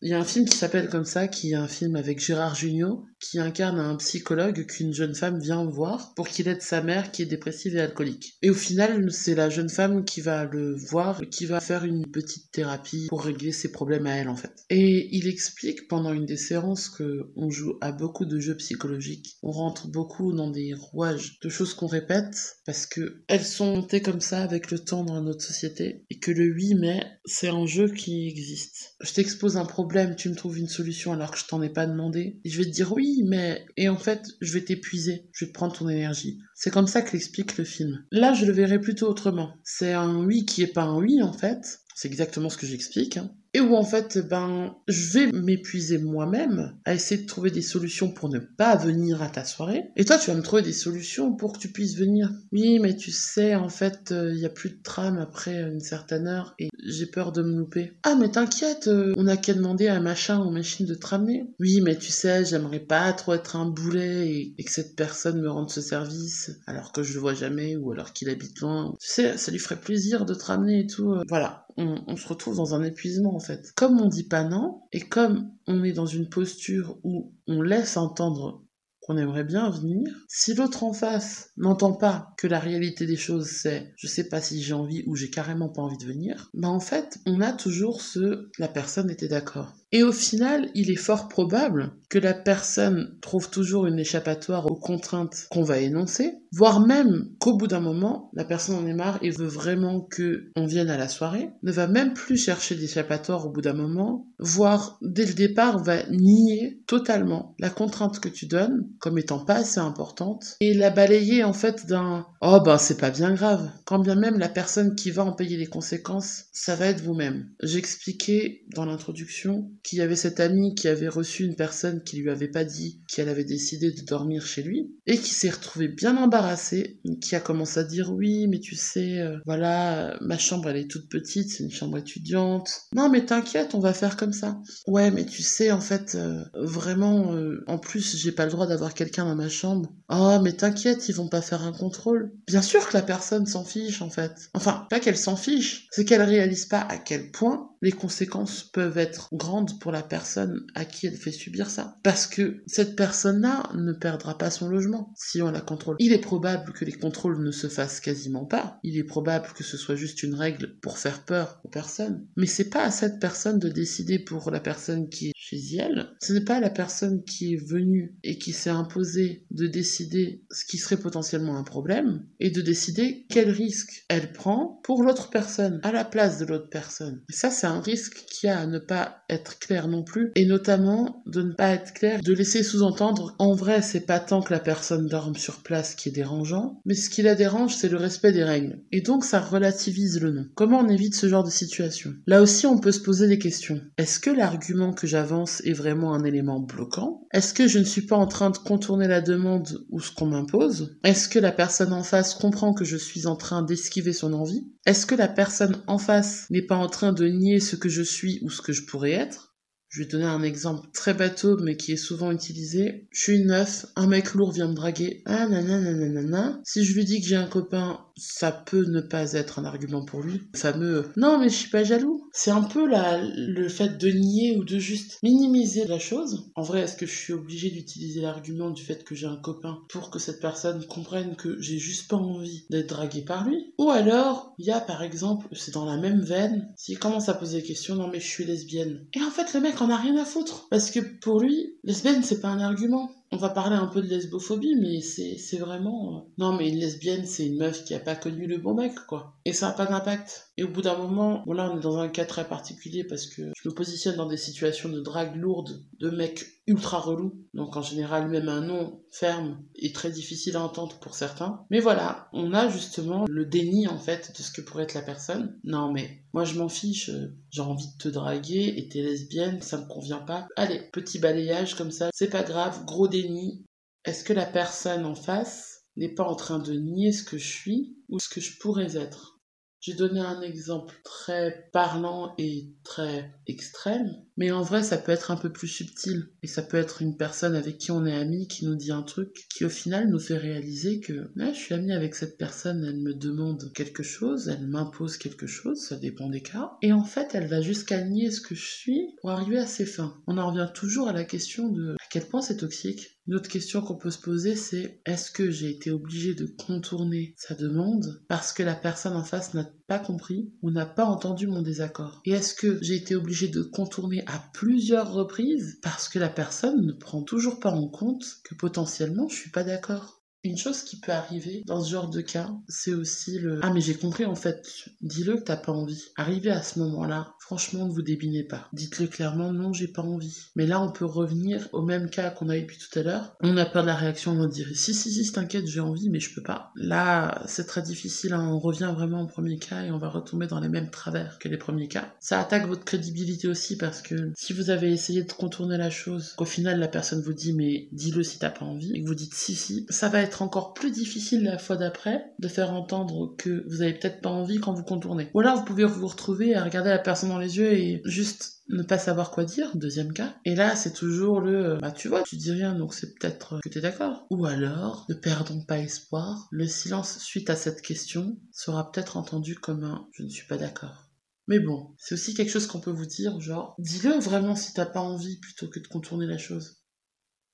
Il y a un film qui s'appelle comme ça, qui est un film avec Gérard Jugnot, qui incarne un psychologue qu'une jeune femme vient voir pour qu'il aide sa mère qui est dépressive et alcoolique. Et au final, c'est la jeune femme qui va le voir, qui va faire une petite thérapie pour régler ses problèmes à elle en fait. Et il explique pendant une des séances que on joue à beaucoup de jeux psychologiques, on rentre beaucoup dans des rouages de choses qu'on répète parce que elles sont montées comme ça avec le temps dans notre société et que le oui mais c'est un jeu qui existe. Je t'expose un problème, tu me trouves une solution alors que je t'en ai pas demandé. Je vais te dire oui mais et en fait je vais t'épuiser, je vais te prendre ton énergie. C'est comme ça que l'explique le film. Là je le verrai plutôt autrement. C'est un oui qui est pas un oui en fait. C'est exactement ce que j'explique. Hein et où en fait, ben, je vais m'épuiser moi-même à essayer de trouver des solutions pour ne pas venir à ta soirée. Et toi, tu vas me trouver des solutions pour que tu puisses venir. Oui, mais tu sais, en fait, il euh, n'y a plus de tram après une certaine heure et j'ai peur de me louper. Ah, mais t'inquiète, euh, on n'a qu'à demander à machin ou machine de te. Oui, mais tu sais, j'aimerais pas trop être un boulet et, que cette personne me rende ce service alors que je le vois jamais ou alors qu'il habite loin. Tu sais, ça lui ferait plaisir de te ramener et tout. Euh. Voilà, on, se retrouve dans un épuisement en fait. Comme on dit pas non, et comme on est dans une posture où on laisse entendre qu'on aimerait bien venir, si l'autre en face n'entend pas que la réalité des choses c'est je sais pas si j'ai envie ou j'ai carrément pas envie de venir, ben en fait on a toujours ce la personne était d'accord. Et au final, il est fort probable que la personne trouve toujours une échappatoire aux contraintes qu'on va énoncer, voire même qu'au bout d'un moment, la personne en est marre et veut vraiment que on vienne à la soirée, ne va même plus chercher d'échappatoire au bout d'un moment, voire dès le départ va nier totalement la contrainte que tu donnes comme étant pas assez importante et la balayer en fait d'un oh ben c'est pas bien grave, quand bien même la personne qui va en payer les conséquences, ça va être vous-même. J'expliquais dans l'introduction qu'il y avait cette amie qui avait reçu une personne qui lui avait pas dit qu'elle avait décidé de dormir chez lui et qui s'est retrouvée bien embarrassée, qui a commencé à dire oui, mais tu sais, euh, voilà, ma chambre elle est toute petite, c'est une chambre étudiante. Non mais t'inquiète, on va faire comme ça. Ouais, mais tu sais, en fait, euh, vraiment, euh, en plus, j'ai pas le droit d'avoir quelqu'un dans ma chambre. Oh, mais t'inquiète, ils vont pas faire un contrôle. Bien sûr que la personne s'en fiche, en fait. Enfin, pas qu'elle s'en fiche, c'est qu'elle réalise pas à quel point les conséquences peuvent être grandes pour la personne à qui elle fait subir ça. Parce que cette personne-là ne perdra pas son logement si on la contrôle. Il est probable que les contrôles ne se fassent quasiment pas. Il est probable que ce soit juste une règle pour faire peur aux personnes. Mais c'est pas à cette personne de décider pour la personne qui est chez elle. Ce n'est pas la personne qui est venue et qui s'est imposée de décider ce qui serait potentiellement un problème et de décider quel risque elle prend pour l'autre personne, à la place de l'autre personne. Ça, c'est un risque qui a à ne pas être clair non plus, et notamment de ne pas être clair, de laisser sous-entendre, en vrai, c'est pas tant que la personne dorme sur place qui est dérangeant, mais ce qui la dérange, c'est le respect des règles. Et donc, ça relativise le nom. Comment on évite ce genre de situation? Là aussi, on peut se poser des questions. Est-ce que l'argument que j'avance est vraiment un élément bloquant? Est-ce que je ne suis pas en train de contourner la demande ou ce qu'on m'impose? Est-ce que la personne en face comprend que je suis en train d'esquiver son envie? Est-ce que la personne en face n'est pas en train de nier ce que je suis ou ce que je pourrais être. Je vais donner un exemple très bateau, mais qui est souvent utilisé. Je suis une meuf, un mec lourd vient me draguer. Ah nanana. Si je lui dis que j'ai un copain ça peut ne pas être un argument pour lui. Le fameux non mais je suis pas jaloux. C'est un peu la, le fait de nier ou de juste minimiser la chose. En vrai, est-ce que je suis obligé d'utiliser l'argument du fait que j'ai un copain pour que cette personne comprenne que j'ai juste pas envie d'être dragué par lui? Ou alors, il y a par exemple, c'est dans la même veine, s'il commence à poser des questions, non mais je suis lesbienne. Et en fait, le mec en a rien à foutre. Parce que pour lui, lesbienne c'est pas un argument on va parler un peu de lesbophobie, mais c'est vraiment. Euh, non, mais une lesbienne, c'est une meuf qui a pas connu le bon mec, quoi. Et ça n'a pas d'impact. Et au bout d'un moment, bon là, on est dans un cas très particulier parce que je me positionne dans des situations de drague lourde de mecs ultra relous. Donc en général, même un nom ferme est très difficile à entendre pour certains. Mais voilà, on a justement le déni en fait de ce que pourrait être la personne. Non, mais moi je m'en fiche, j'ai envie de te draguer et t'es lesbienne, ça me convient pas. Allez, petit balayage comme ça, c'est pas grave, gros déni est-ce que la personne en face n'est pas en train de nier ce que je suis ou ce que je pourrais être? J'ai donné un exemple très parlant et très extrême, mais en vrai, ça peut être un peu plus subtil. Et ça peut être une personne avec qui on est ami qui nous dit un truc qui, au final, nous fait réaliser que je suis ami avec cette personne, elle me demande quelque chose, elle m'impose quelque chose, ça dépend des cas. Et en fait, elle va jusqu'à nier ce que je suis pour arriver à ses fins. On en revient toujours à la question de quel point c'est toxique? Une autre question qu'on peut se poser, c'est est-ce que j'ai été obligé de contourner sa demande parce que la personne en face n'a pas compris ou n'a pas entendu mon désaccord? Et est-ce que j'ai été obligé de contourner à plusieurs reprises parce que la personne ne prend toujours pas en compte que potentiellement je suis pas d'accord? Une chose qui peut arriver dans ce genre de cas, c'est aussi le Ah mais j'ai compris en fait, dis-le que t'as pas envie. Arrivé à ce moment-là, franchement ne vous débinez pas. Dites-le clairement, non j'ai pas envie. Mais là on peut revenir au même cas qu'on a eu depuis tout à l'heure. On a peur de la réaction, on va dire si si si t'inquiète j'ai envie mais je peux pas. Là c'est très difficile, hein. on revient vraiment au premier cas et on va retomber dans les mêmes travers que les premiers cas. Ça attaque votre crédibilité aussi parce que si vous avez essayé de contourner la chose, qu'au final la personne vous dit mais dis-le si t'as pas envie et que vous dites si si, ça va être encore plus difficile la fois d'après de faire entendre que vous avez peut-être pas envie quand vous contournez. Ou alors vous pouvez vous retrouver à regarder la personne dans les yeux et juste ne pas savoir quoi dire, deuxième cas. Et là, c'est toujours le bah tu vois, tu dis rien, donc c'est peut-être que t'es d'accord. Ou alors, ne perdons pas espoir, le silence suite à cette question sera peut-être entendu comme un je ne suis pas d'accord. Mais bon, c'est aussi quelque chose qu'on peut vous dire, genre, dis-le vraiment si t'as pas envie plutôt que de contourner la chose.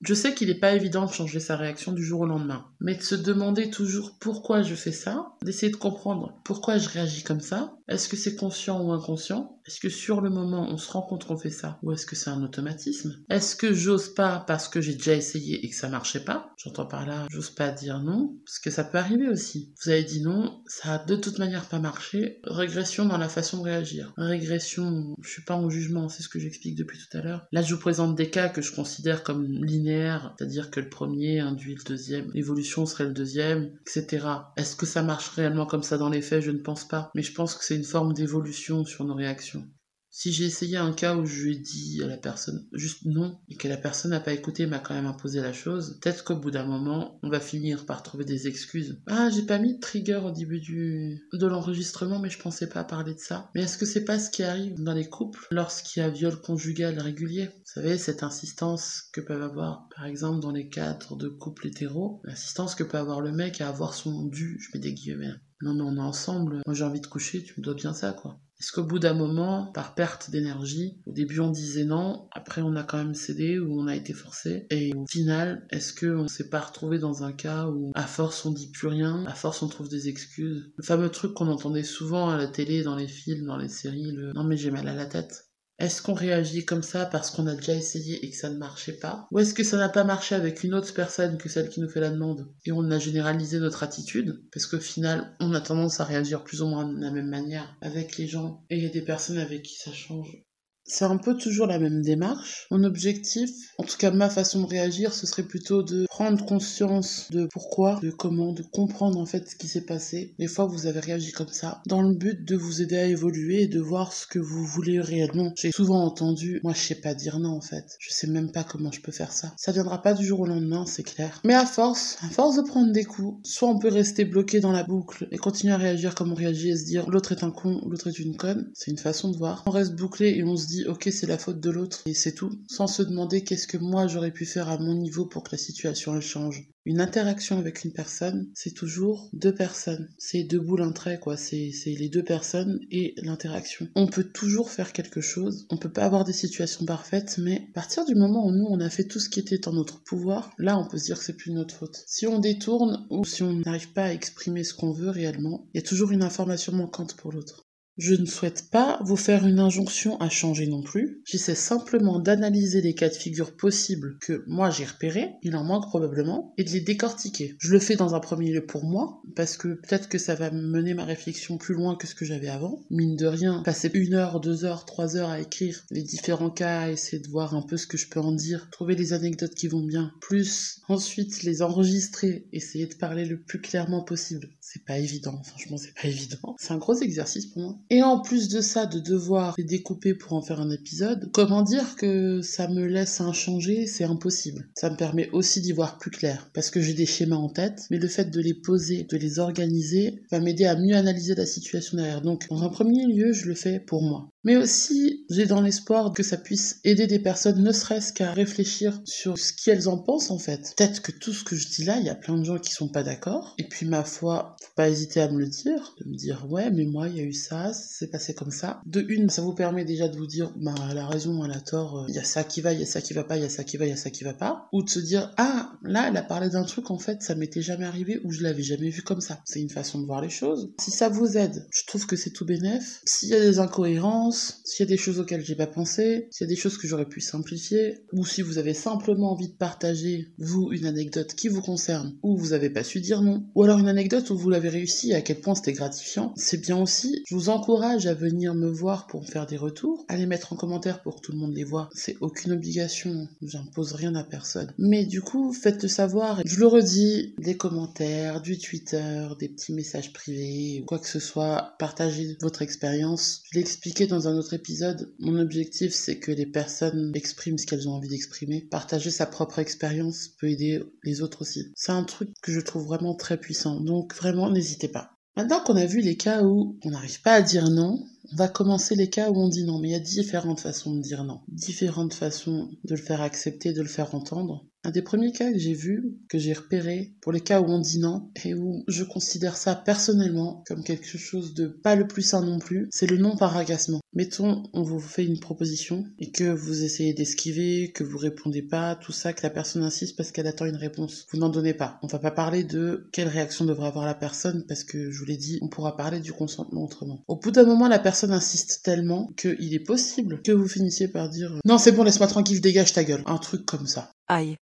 Je sais qu'il n'est pas évident de changer sa réaction du jour au lendemain, mais de se demander toujours pourquoi je fais ça, d'essayer de comprendre pourquoi je réagis comme ça, est-ce que c'est conscient ou inconscient? Est-ce que sur le moment on se rend compte qu'on fait ça? Ou est-ce que c'est un automatisme? Est-ce que j'ose pas parce que j'ai déjà essayé et que ça marchait pas? J'entends par là, j'ose pas dire non, parce que ça peut arriver aussi. Vous avez dit non, ça a de toute manière pas marché. Régression dans la façon de réagir. Régression, je suis pas en jugement, c'est ce que j'explique depuis tout à l'heure. Là, je vous présente des cas que je considère comme linéaires c'est-à-dire que le premier induit le deuxième, l'évolution serait le deuxième, etc. Est-ce que ça marche réellement comme ça dans les faits? Je ne pense pas. Mais je pense que c'est une forme d'évolution sur nos réactions. Si j'ai essayé un cas où je lui ai dit à la personne juste non et que la personne n'a pas écouté m'a quand même imposé la chose, peut-être qu'au bout d'un moment, on va finir par trouver des excuses. Ah, j'ai pas mis de trigger au début du de l'enregistrement, mais je pensais pas parler de ça. Mais est-ce que c'est pas ce qui arrive dans les couples lorsqu'il y a viol conjugal régulier? Vous savez, cette insistance que peuvent avoir, par exemple, dans les cadres de couples hétéros, l'insistance que peut avoir le mec à avoir son dû, je mets des guillemets. Non, mais on est ensemble, moi j'ai envie de coucher, tu me dois bien ça, quoi. Est-ce qu'au bout d'un moment, par perte d'énergie, au début on disait non, après on a quand même cédé ou on a été forcé, et au final, est-ce qu'on s'est pas retrouvé dans un cas où à force on dit plus rien, à force on trouve des excuses? Le fameux truc qu'on entendait souvent à la télé, dans les films, dans les séries, le non mais j'ai mal à la tête. Est-ce qu'on réagit comme ça parce qu'on a déjà essayé et que ça ne marchait pas? Ou est-ce que ça n'a pas marché avec une autre personne que celle qui nous fait la demande Et on a généralisé notre attitude? Parce qu'au final, on a tendance à réagir plus ou moins de la même manière avec les gens. Et il y a des personnes avec qui ça change c'est un peu toujours la même démarche. Mon objectif, en tout cas ma façon de réagir, ce serait plutôt de prendre conscience de pourquoi, de comment, de comprendre en fait ce qui s'est passé. Des fois, vous avez réagi comme ça, dans le but de vous aider à évoluer et de voir ce que vous voulez réellement. J'ai souvent entendu, moi je sais pas dire non en fait. Je sais même pas comment je peux faire ça. Ça viendra pas du jour au lendemain, c'est clair. Mais à force, à force de prendre des coups, soit on peut rester bloqué dans la boucle et continuer à réagir comme on réagit et se dire l'autre est un con, l'autre est une conne. C'est une façon de voir. On reste bouclé et on se dit ok c'est la faute de l'autre et c'est tout, sans se demander qu'est-ce que moi j'aurais pu faire à mon niveau pour que la situation change. Une interaction avec une personne, c'est toujours deux personnes. C'est deux boules un trait, quoi. C'est les deux personnes et l'interaction. On peut toujours faire quelque chose. On peut pas avoir des situations parfaites, mais à partir du moment où nous, on a fait tout ce qui était en notre pouvoir, là, on peut se dire que c'est plus notre faute. Si on détourne ou si on n'arrive pas à exprimer ce qu'on veut réellement, il y a toujours une information manquante pour l'autre. Je ne souhaite pas vous faire une injonction à changer non plus. J'essaie simplement d'analyser les cas de figure possibles que moi j'ai repérés, il en manque probablement, et de les décortiquer. Je le fais dans un premier lieu pour moi, parce que peut-être que ça va mener ma réflexion plus loin que ce que j'avais avant. Mine de rien, passer une heure, deux heures, trois heures à écrire les différents cas, essayer de voir un peu ce que je peux en dire, trouver les anecdotes qui vont bien, plus ensuite les enregistrer, essayer de parler le plus clairement possible. C'est pas évident. Franchement, c'est pas [LAUGHS] évident. C'est un gros exercice pour moi. Et en plus de ça, de devoir les découper pour en faire un épisode, comment dire que ça me laisse inchanger, c'est impossible. Ça me permet aussi d'y voir plus clair, parce que j'ai des schémas en tête, mais le fait de les poser, de les organiser, va m'aider à mieux analyser la situation derrière. Donc, dans un premier lieu, je le fais pour moi. Mais aussi, j'ai dans l'espoir que ça puisse aider des personnes, ne serait-ce qu'à réfléchir sur ce qu'elles en pensent en fait. Peut-être que tout ce que je dis là, il y a plein de gens qui sont pas d'accord. Et puis ma foi, faut pas hésiter à me le dire, de me dire ouais, mais moi il y a eu ça, c'est passé comme ça. De une, ça vous permet déjà de vous dire bah elle a raison, elle a tort, il y a ça qui va, il y a ça qui va pas, il y a ça qui va, il y a ça qui va pas. Ou de se dire ah là elle a parlé d'un truc en fait, ça m'était jamais arrivé ou je l'avais jamais vu comme ça. C'est une façon de voir les choses. Si ça vous aide, je trouve que c'est tout bénef. S'il y a des incohérences s'il y a des choses auxquelles j'ai pas pensé, s'il y a des choses que j'aurais pu simplifier, ou si vous avez simplement envie de partager, vous, une anecdote qui vous concerne, ou vous avez pas su dire non, ou alors une anecdote où vous l'avez réussi et à quel point c'était gratifiant, c'est bien aussi. Je vous encourage à venir me voir pour me faire des retours, à les mettre en commentaire pour que tout le monde les voit. C'est aucune obligation, j'impose rien à personne. Mais du coup, faites le savoir. Je le redis, des commentaires, du Twitter, des petits messages privés, quoi que ce soit, partagez votre expérience. Je l'ai expliqué dans un autre épisode, mon objectif c'est que les personnes expriment ce qu'elles ont envie d'exprimer. Partager sa propre expérience peut aider les autres aussi. C'est un truc que je trouve vraiment très puissant, donc vraiment n'hésitez pas. Maintenant qu'on a vu les cas où on n'arrive pas à dire non, on va commencer les cas où on dit non, mais il y a différentes façons de dire non, différentes façons de le faire accepter, de le faire entendre. Un des premiers cas que j'ai vu, que j'ai repéré, pour les cas où on dit non, et où je considère ça personnellement comme quelque chose de pas le plus sain non plus, c'est le non par agacement. Mettons, on vous fait une proposition, et que vous essayez d'esquiver, que vous répondez pas, tout ça, que la personne insiste parce qu'elle attend une réponse. Vous n'en donnez pas. On va pas parler de quelle réaction devrait avoir la personne, parce que je vous l'ai dit, on pourra parler du consentement autrement. Au bout d'un moment, la personne insiste tellement qu'il est possible que vous finissiez par dire non c'est bon laisse-moi tranquille dégage ta gueule un truc comme ça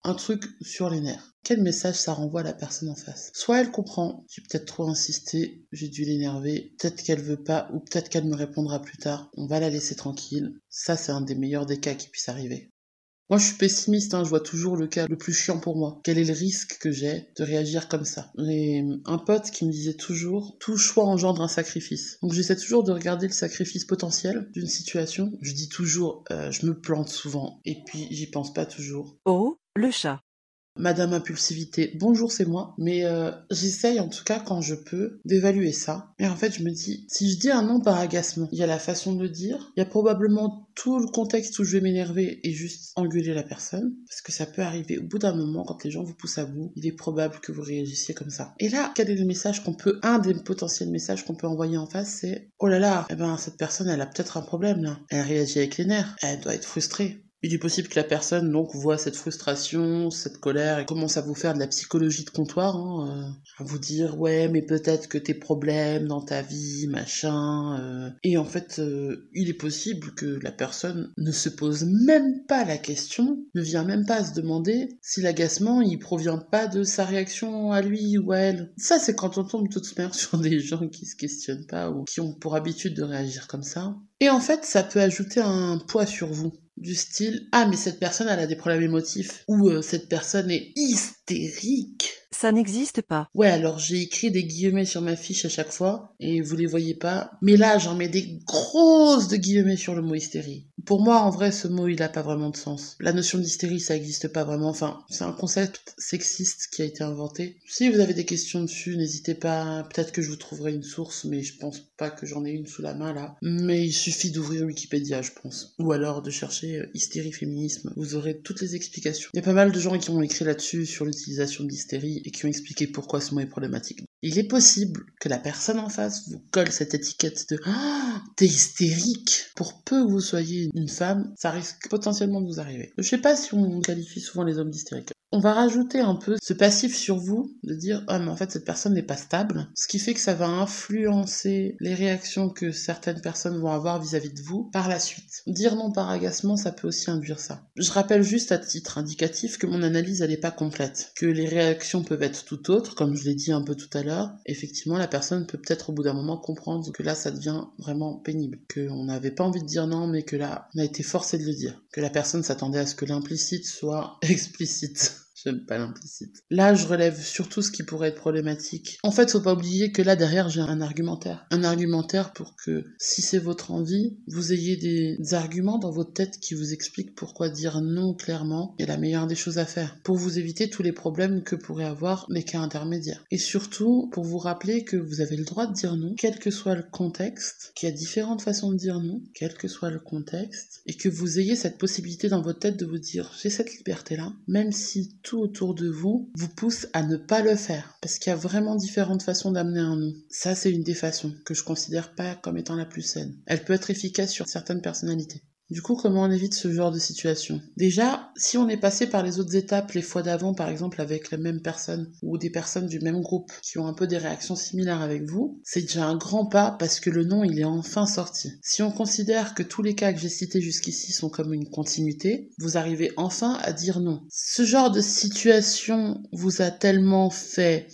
Un truc sur les nerfs. Quel message ça renvoie à la personne en face? Soit elle comprend, j'ai peut-être trop insisté, j'ai dû l'énerver, peut-être qu'elle veut pas, ou peut-être qu'elle me répondra plus tard, on va la laisser tranquille. Ça, c'est un des meilleurs des cas qui puisse arriver. Moi, je suis pessimiste, hein, je vois toujours le cas le plus chiant pour moi. Quel est le risque que j'ai de réagir comme ça? J'ai un pote qui me disait toujours, tout choix engendre un sacrifice. Donc j'essaie toujours de regarder le sacrifice potentiel d'une situation. Je dis toujours, euh, je me plante souvent, et puis j'y pense pas toujours. Oh, le chat. Madame Impulsivité, bonjour c'est moi, mais euh, j'essaye en tout cas quand je peux d'évaluer ça. Et en fait je me dis, si je dis un nom par agacement, il y a la façon de le dire, il y a probablement tout le contexte où je vais m'énerver et juste engueuler la personne, parce que ça peut arriver au bout d'un moment quand les gens vous poussent à bout, il est probable que vous réagissiez comme ça. Et là, quel est le message qu'on peut, un des potentiels messages qu'on peut envoyer en face, c'est, oh là là, eh ben cette personne elle a peut-être un problème là, elle réagit avec les nerfs, elle doit être frustrée. Il est possible que la personne donc voit cette frustration, cette colère et commence à vous faire de la psychologie de comptoir, hein, euh, à vous dire ouais mais peut-être que tes problèmes dans ta vie, machin. euh. Et en fait, euh, il est possible que la personne ne se pose même pas la question, ne vient même pas se demander si l'agacement il provient pas de sa réaction à lui ou à elle. Ça c'est quand on tombe toute manière [LAUGHS] sur des gens qui se questionnent pas ou qui ont pour habitude de réagir comme ça. Et en fait, ça peut ajouter un poids sur vous du style ah mais cette personne elle a des problèmes émotifs ou euh, cette personne est hystérique Ça n'existe pas. ouais alors j'ai écrit des guillemets sur ma fiche à chaque fois et vous les voyez pas. Mais là j'en mets des grosses de guillemets sur le mot hystérie. Pour moi en vrai ce mot il a pas vraiment de sens. La notion d'hystérie ça existe pas vraiment. Enfin c'est un concept sexiste qui a été inventé. Si vous avez des questions dessus n'hésitez pas. Peut-être que je vous trouverai une source mais je pense pas que j'en ai une sous la main là. Mais il suffit d'ouvrir Wikipédia je pense. Ou alors de chercher euh, hystérie féminisme vous aurez toutes les explications. Il y a pas mal de gens qui ont écrit là-dessus sur l'utilisation de l'hystérie et qui ont expliqué pourquoi ce mot est problématique il est possible que la personne en face vous colle cette étiquette de Ah, t'es hystérique. Pour peu que vous soyez une femme, ça risque potentiellement de vous arriver. Je sais pas si on qualifie souvent les hommes d'hystériques. On va rajouter un peu ce passif sur vous, de dire ah mais en fait cette personne n'est pas stable, ce qui fait que ça va influencer les réactions que certaines personnes vont avoir vis-à-vis de vous par la suite. Dire non par agacement, ça peut aussi induire ça. Je rappelle juste à titre indicatif que mon analyse elle est pas complète, que les réactions peuvent être tout autres, comme je l'ai dit un peu tout à l'heure. Effectivement, la personne peut peut-être au bout d'un moment comprendre que là ça devient vraiment pénible, qu'on n'avait pas envie de dire non, mais que là on a été forcé de le dire, que la personne s'attendait à ce que l'implicite soit [LAUGHS] explicite. J'aime pas l'implicite. Là, je relève surtout ce qui pourrait être problématique. En fait, faut pas oublier que là, derrière, j'ai un argumentaire. Un argumentaire pour que, si c'est votre envie, vous ayez des arguments dans votre tête qui vous expliquent pourquoi dire non clairement est la meilleure des choses à faire. Pour vous éviter tous les problèmes que pourraient avoir les cas intermédiaires. Et surtout, pour vous rappeler que vous avez le droit de dire non, quel que soit le contexte, qu'il y a différentes façons de dire non, quel que soit le contexte, et que vous ayez cette possibilité dans votre tête de vous dire j'ai cette liberté-là, même si tout autour de vous vous pousse à ne pas le faire. Parce qu'il y a vraiment différentes façons d'amener un non. Ça, c'est une des façons que je considère pas comme étant la plus saine. Elle peut être efficace sur certaines personnalités. Du coup, comment on évite ce genre de situation? Déjà, si on est passé par les autres étapes les fois d'avant, par exemple avec la même personne ou des personnes du même groupe qui ont un peu des réactions similaires avec vous, c'est déjà un grand pas parce que le nom il est enfin sorti. Si on considère que tous les cas que j'ai cités jusqu'ici sont comme une continuité, vous arrivez enfin à dire non. Ce genre de situation vous a tellement fait...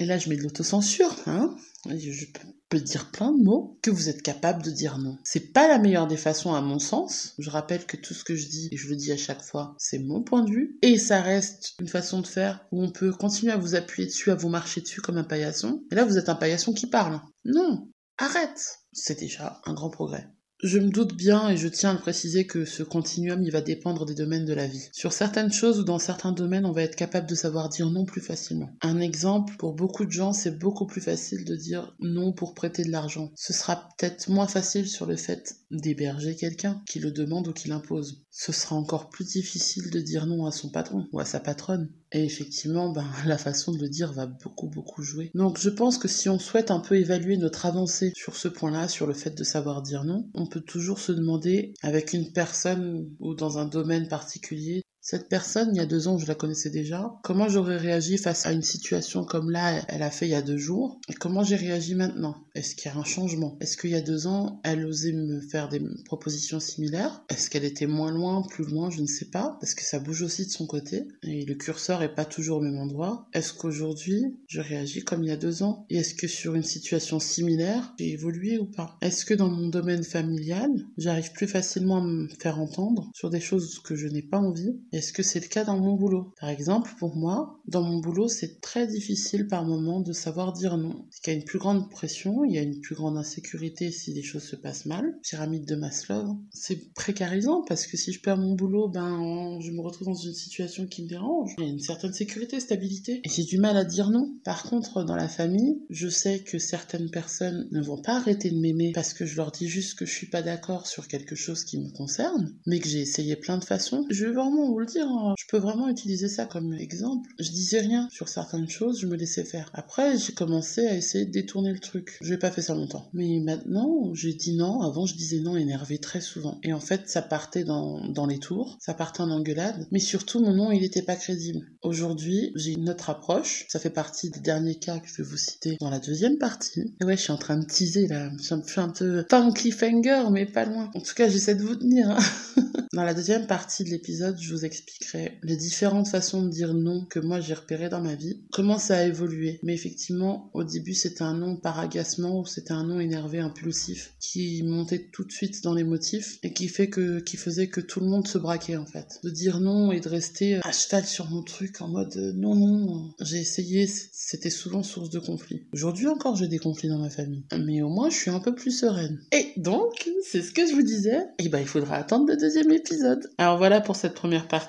Et là, je mets de l'autocensure, hein je peux dire plein de mots que vous êtes capable de dire non. C'est pas la meilleure des façons à mon sens. Je rappelle que tout ce que je dis, et je le dis à chaque fois, c'est mon point de vue. Et ça reste une façon de faire où on peut continuer à vous appuyer dessus, à vous marcher dessus comme un paillasson. Et là, vous êtes un paillasson qui parle. Non, arrête. C'est déjà un grand progrès. Je me doute bien et je tiens à le préciser que ce continuum il va dépendre des domaines de la vie. Sur certaines choses ou dans certains domaines, on va être capable de savoir dire non plus facilement. Un exemple, pour beaucoup de gens, c'est beaucoup plus facile de dire non pour prêter de l'argent. Ce sera peut-être moins facile sur le fait d'héberger quelqu'un qui le demande ou qui l'impose. Ce sera encore plus difficile de dire non à son patron ou à sa patronne. Et effectivement, ben, [LAUGHS] la façon de le dire va beaucoup, beaucoup jouer. Donc je pense que si on souhaite un peu évaluer notre avancée sur ce point-là, sur le fait de savoir dire non, on peut toujours se demander, avec une personne ou dans un domaine particulier, cette personne, il y a deux ans, je la connaissais déjà. Comment j'aurais réagi face à une situation comme là, elle a fait il y a deux jours? Et comment j'ai réagi maintenant? Est-ce qu'il y a un changement? Est-ce qu'il y a deux ans, elle osait me faire des propositions similaires? Est-ce qu'elle était moins loin, plus loin? Je ne sais pas. Parce que ça bouge aussi de son côté? Et le curseur est pas toujours au même endroit. Est-ce qu'aujourd'hui, je réagis comme il y a deux ans? Et est-ce que sur une situation similaire, j'ai évolué ou pas? Est-ce que dans mon domaine familial, j'arrive plus facilement à me faire entendre sur des choses que je n'ai pas envie? Est-ce que c'est le cas dans mon boulot? Par exemple, pour moi, dans mon boulot, c'est très difficile par moment de savoir dire non. Il y a une plus grande pression, il y a une plus grande insécurité si des choses se passent mal. Pyramide de Maslow, c'est précarisant parce que si je perds mon boulot, ben je me retrouve dans une situation qui me dérange. Il y a une certaine sécurité, stabilité. Et j'ai du mal à dire non. Par contre, dans la famille, je sais que certaines personnes ne vont pas arrêter de m'aimer parce que je leur dis juste que je suis pas d'accord sur quelque chose qui me concerne, mais que j'ai essayé plein de façons. Je veux vraiment le Hein. Je peux vraiment utiliser ça comme exemple. Je disais rien sur certaines choses, je me laissais faire. Après, j'ai commencé à essayer de détourner le truc. Je n'ai pas fait ça longtemps. Mais maintenant, j'ai dit non. Avant, je disais non énervé très souvent. Et en fait, ça partait dans, dans les tours, ça partait en engueulade. Mais surtout, mon nom, il n'était pas crédible. Aujourd'hui, j'ai une autre approche. Ça fait partie des derniers cas que je vais vous citer dans la deuxième partie. Et ouais, je suis en train de teaser là. Je suis un peu, pas un cliffhanger, mais pas loin. En tout cas, j'essaie de vous tenir. Hein. [LAUGHS] dans la deuxième partie de l'épisode, je vous explique expliquerai les différentes façons de dire non que moi j'ai repéré dans ma vie, comment ça a évolué. Mais effectivement, au début, c'était un non par agacement ou c'était un non énervé, impulsif, qui montait tout de suite dans les motifs et qui fait que, qui faisait que tout le monde se braquait en fait. De dire non et de rester à cheval sur mon truc en mode euh, non, non, j'ai essayé, c'était souvent source de conflit. Aujourd'hui encore, j'ai des conflits dans ma famille. Mais au moins, je suis un peu plus sereine. Et donc, c'est ce que je vous disais. Et ben, il faudra attendre le deuxième épisode. Alors voilà pour cette première partie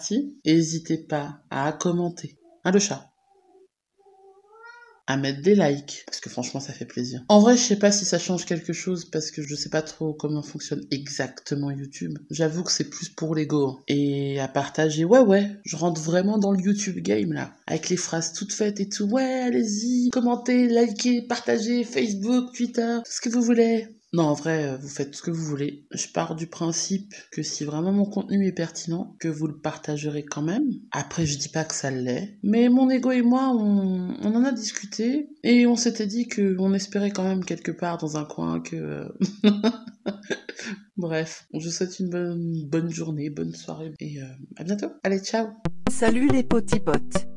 n'hésitez pas à commenter. Ah, le chat? À mettre des likes, parce que franchement ça fait plaisir. En vrai, je sais pas si ça change quelque chose, parce que je sais pas trop comment fonctionne exactement YouTube. J'avoue que c'est plus pour l'ego. Hein. Et à partager, ouais ouais, je rentre vraiment dans le YouTube game là. Avec les phrases toutes faites et tout. Ouais, allez-y, commentez, likez, partagez, Facebook, Twitter, tout ce que vous voulez. Non, en vrai, euh, vous faites ce que vous voulez. Je pars du principe que si vraiment mon contenu est pertinent, que vous le partagerez quand même. Après, je dis pas que ça l'est. Mais mon ego et moi, on, en a discuté et on s'était dit qu'on espérait quand même quelque part dans un coin que... Euh, [LAUGHS] Bref, je vous souhaite une bonne, bonne journée, bonne soirée et euh, à bientôt. Allez, ciao Salut les potipotes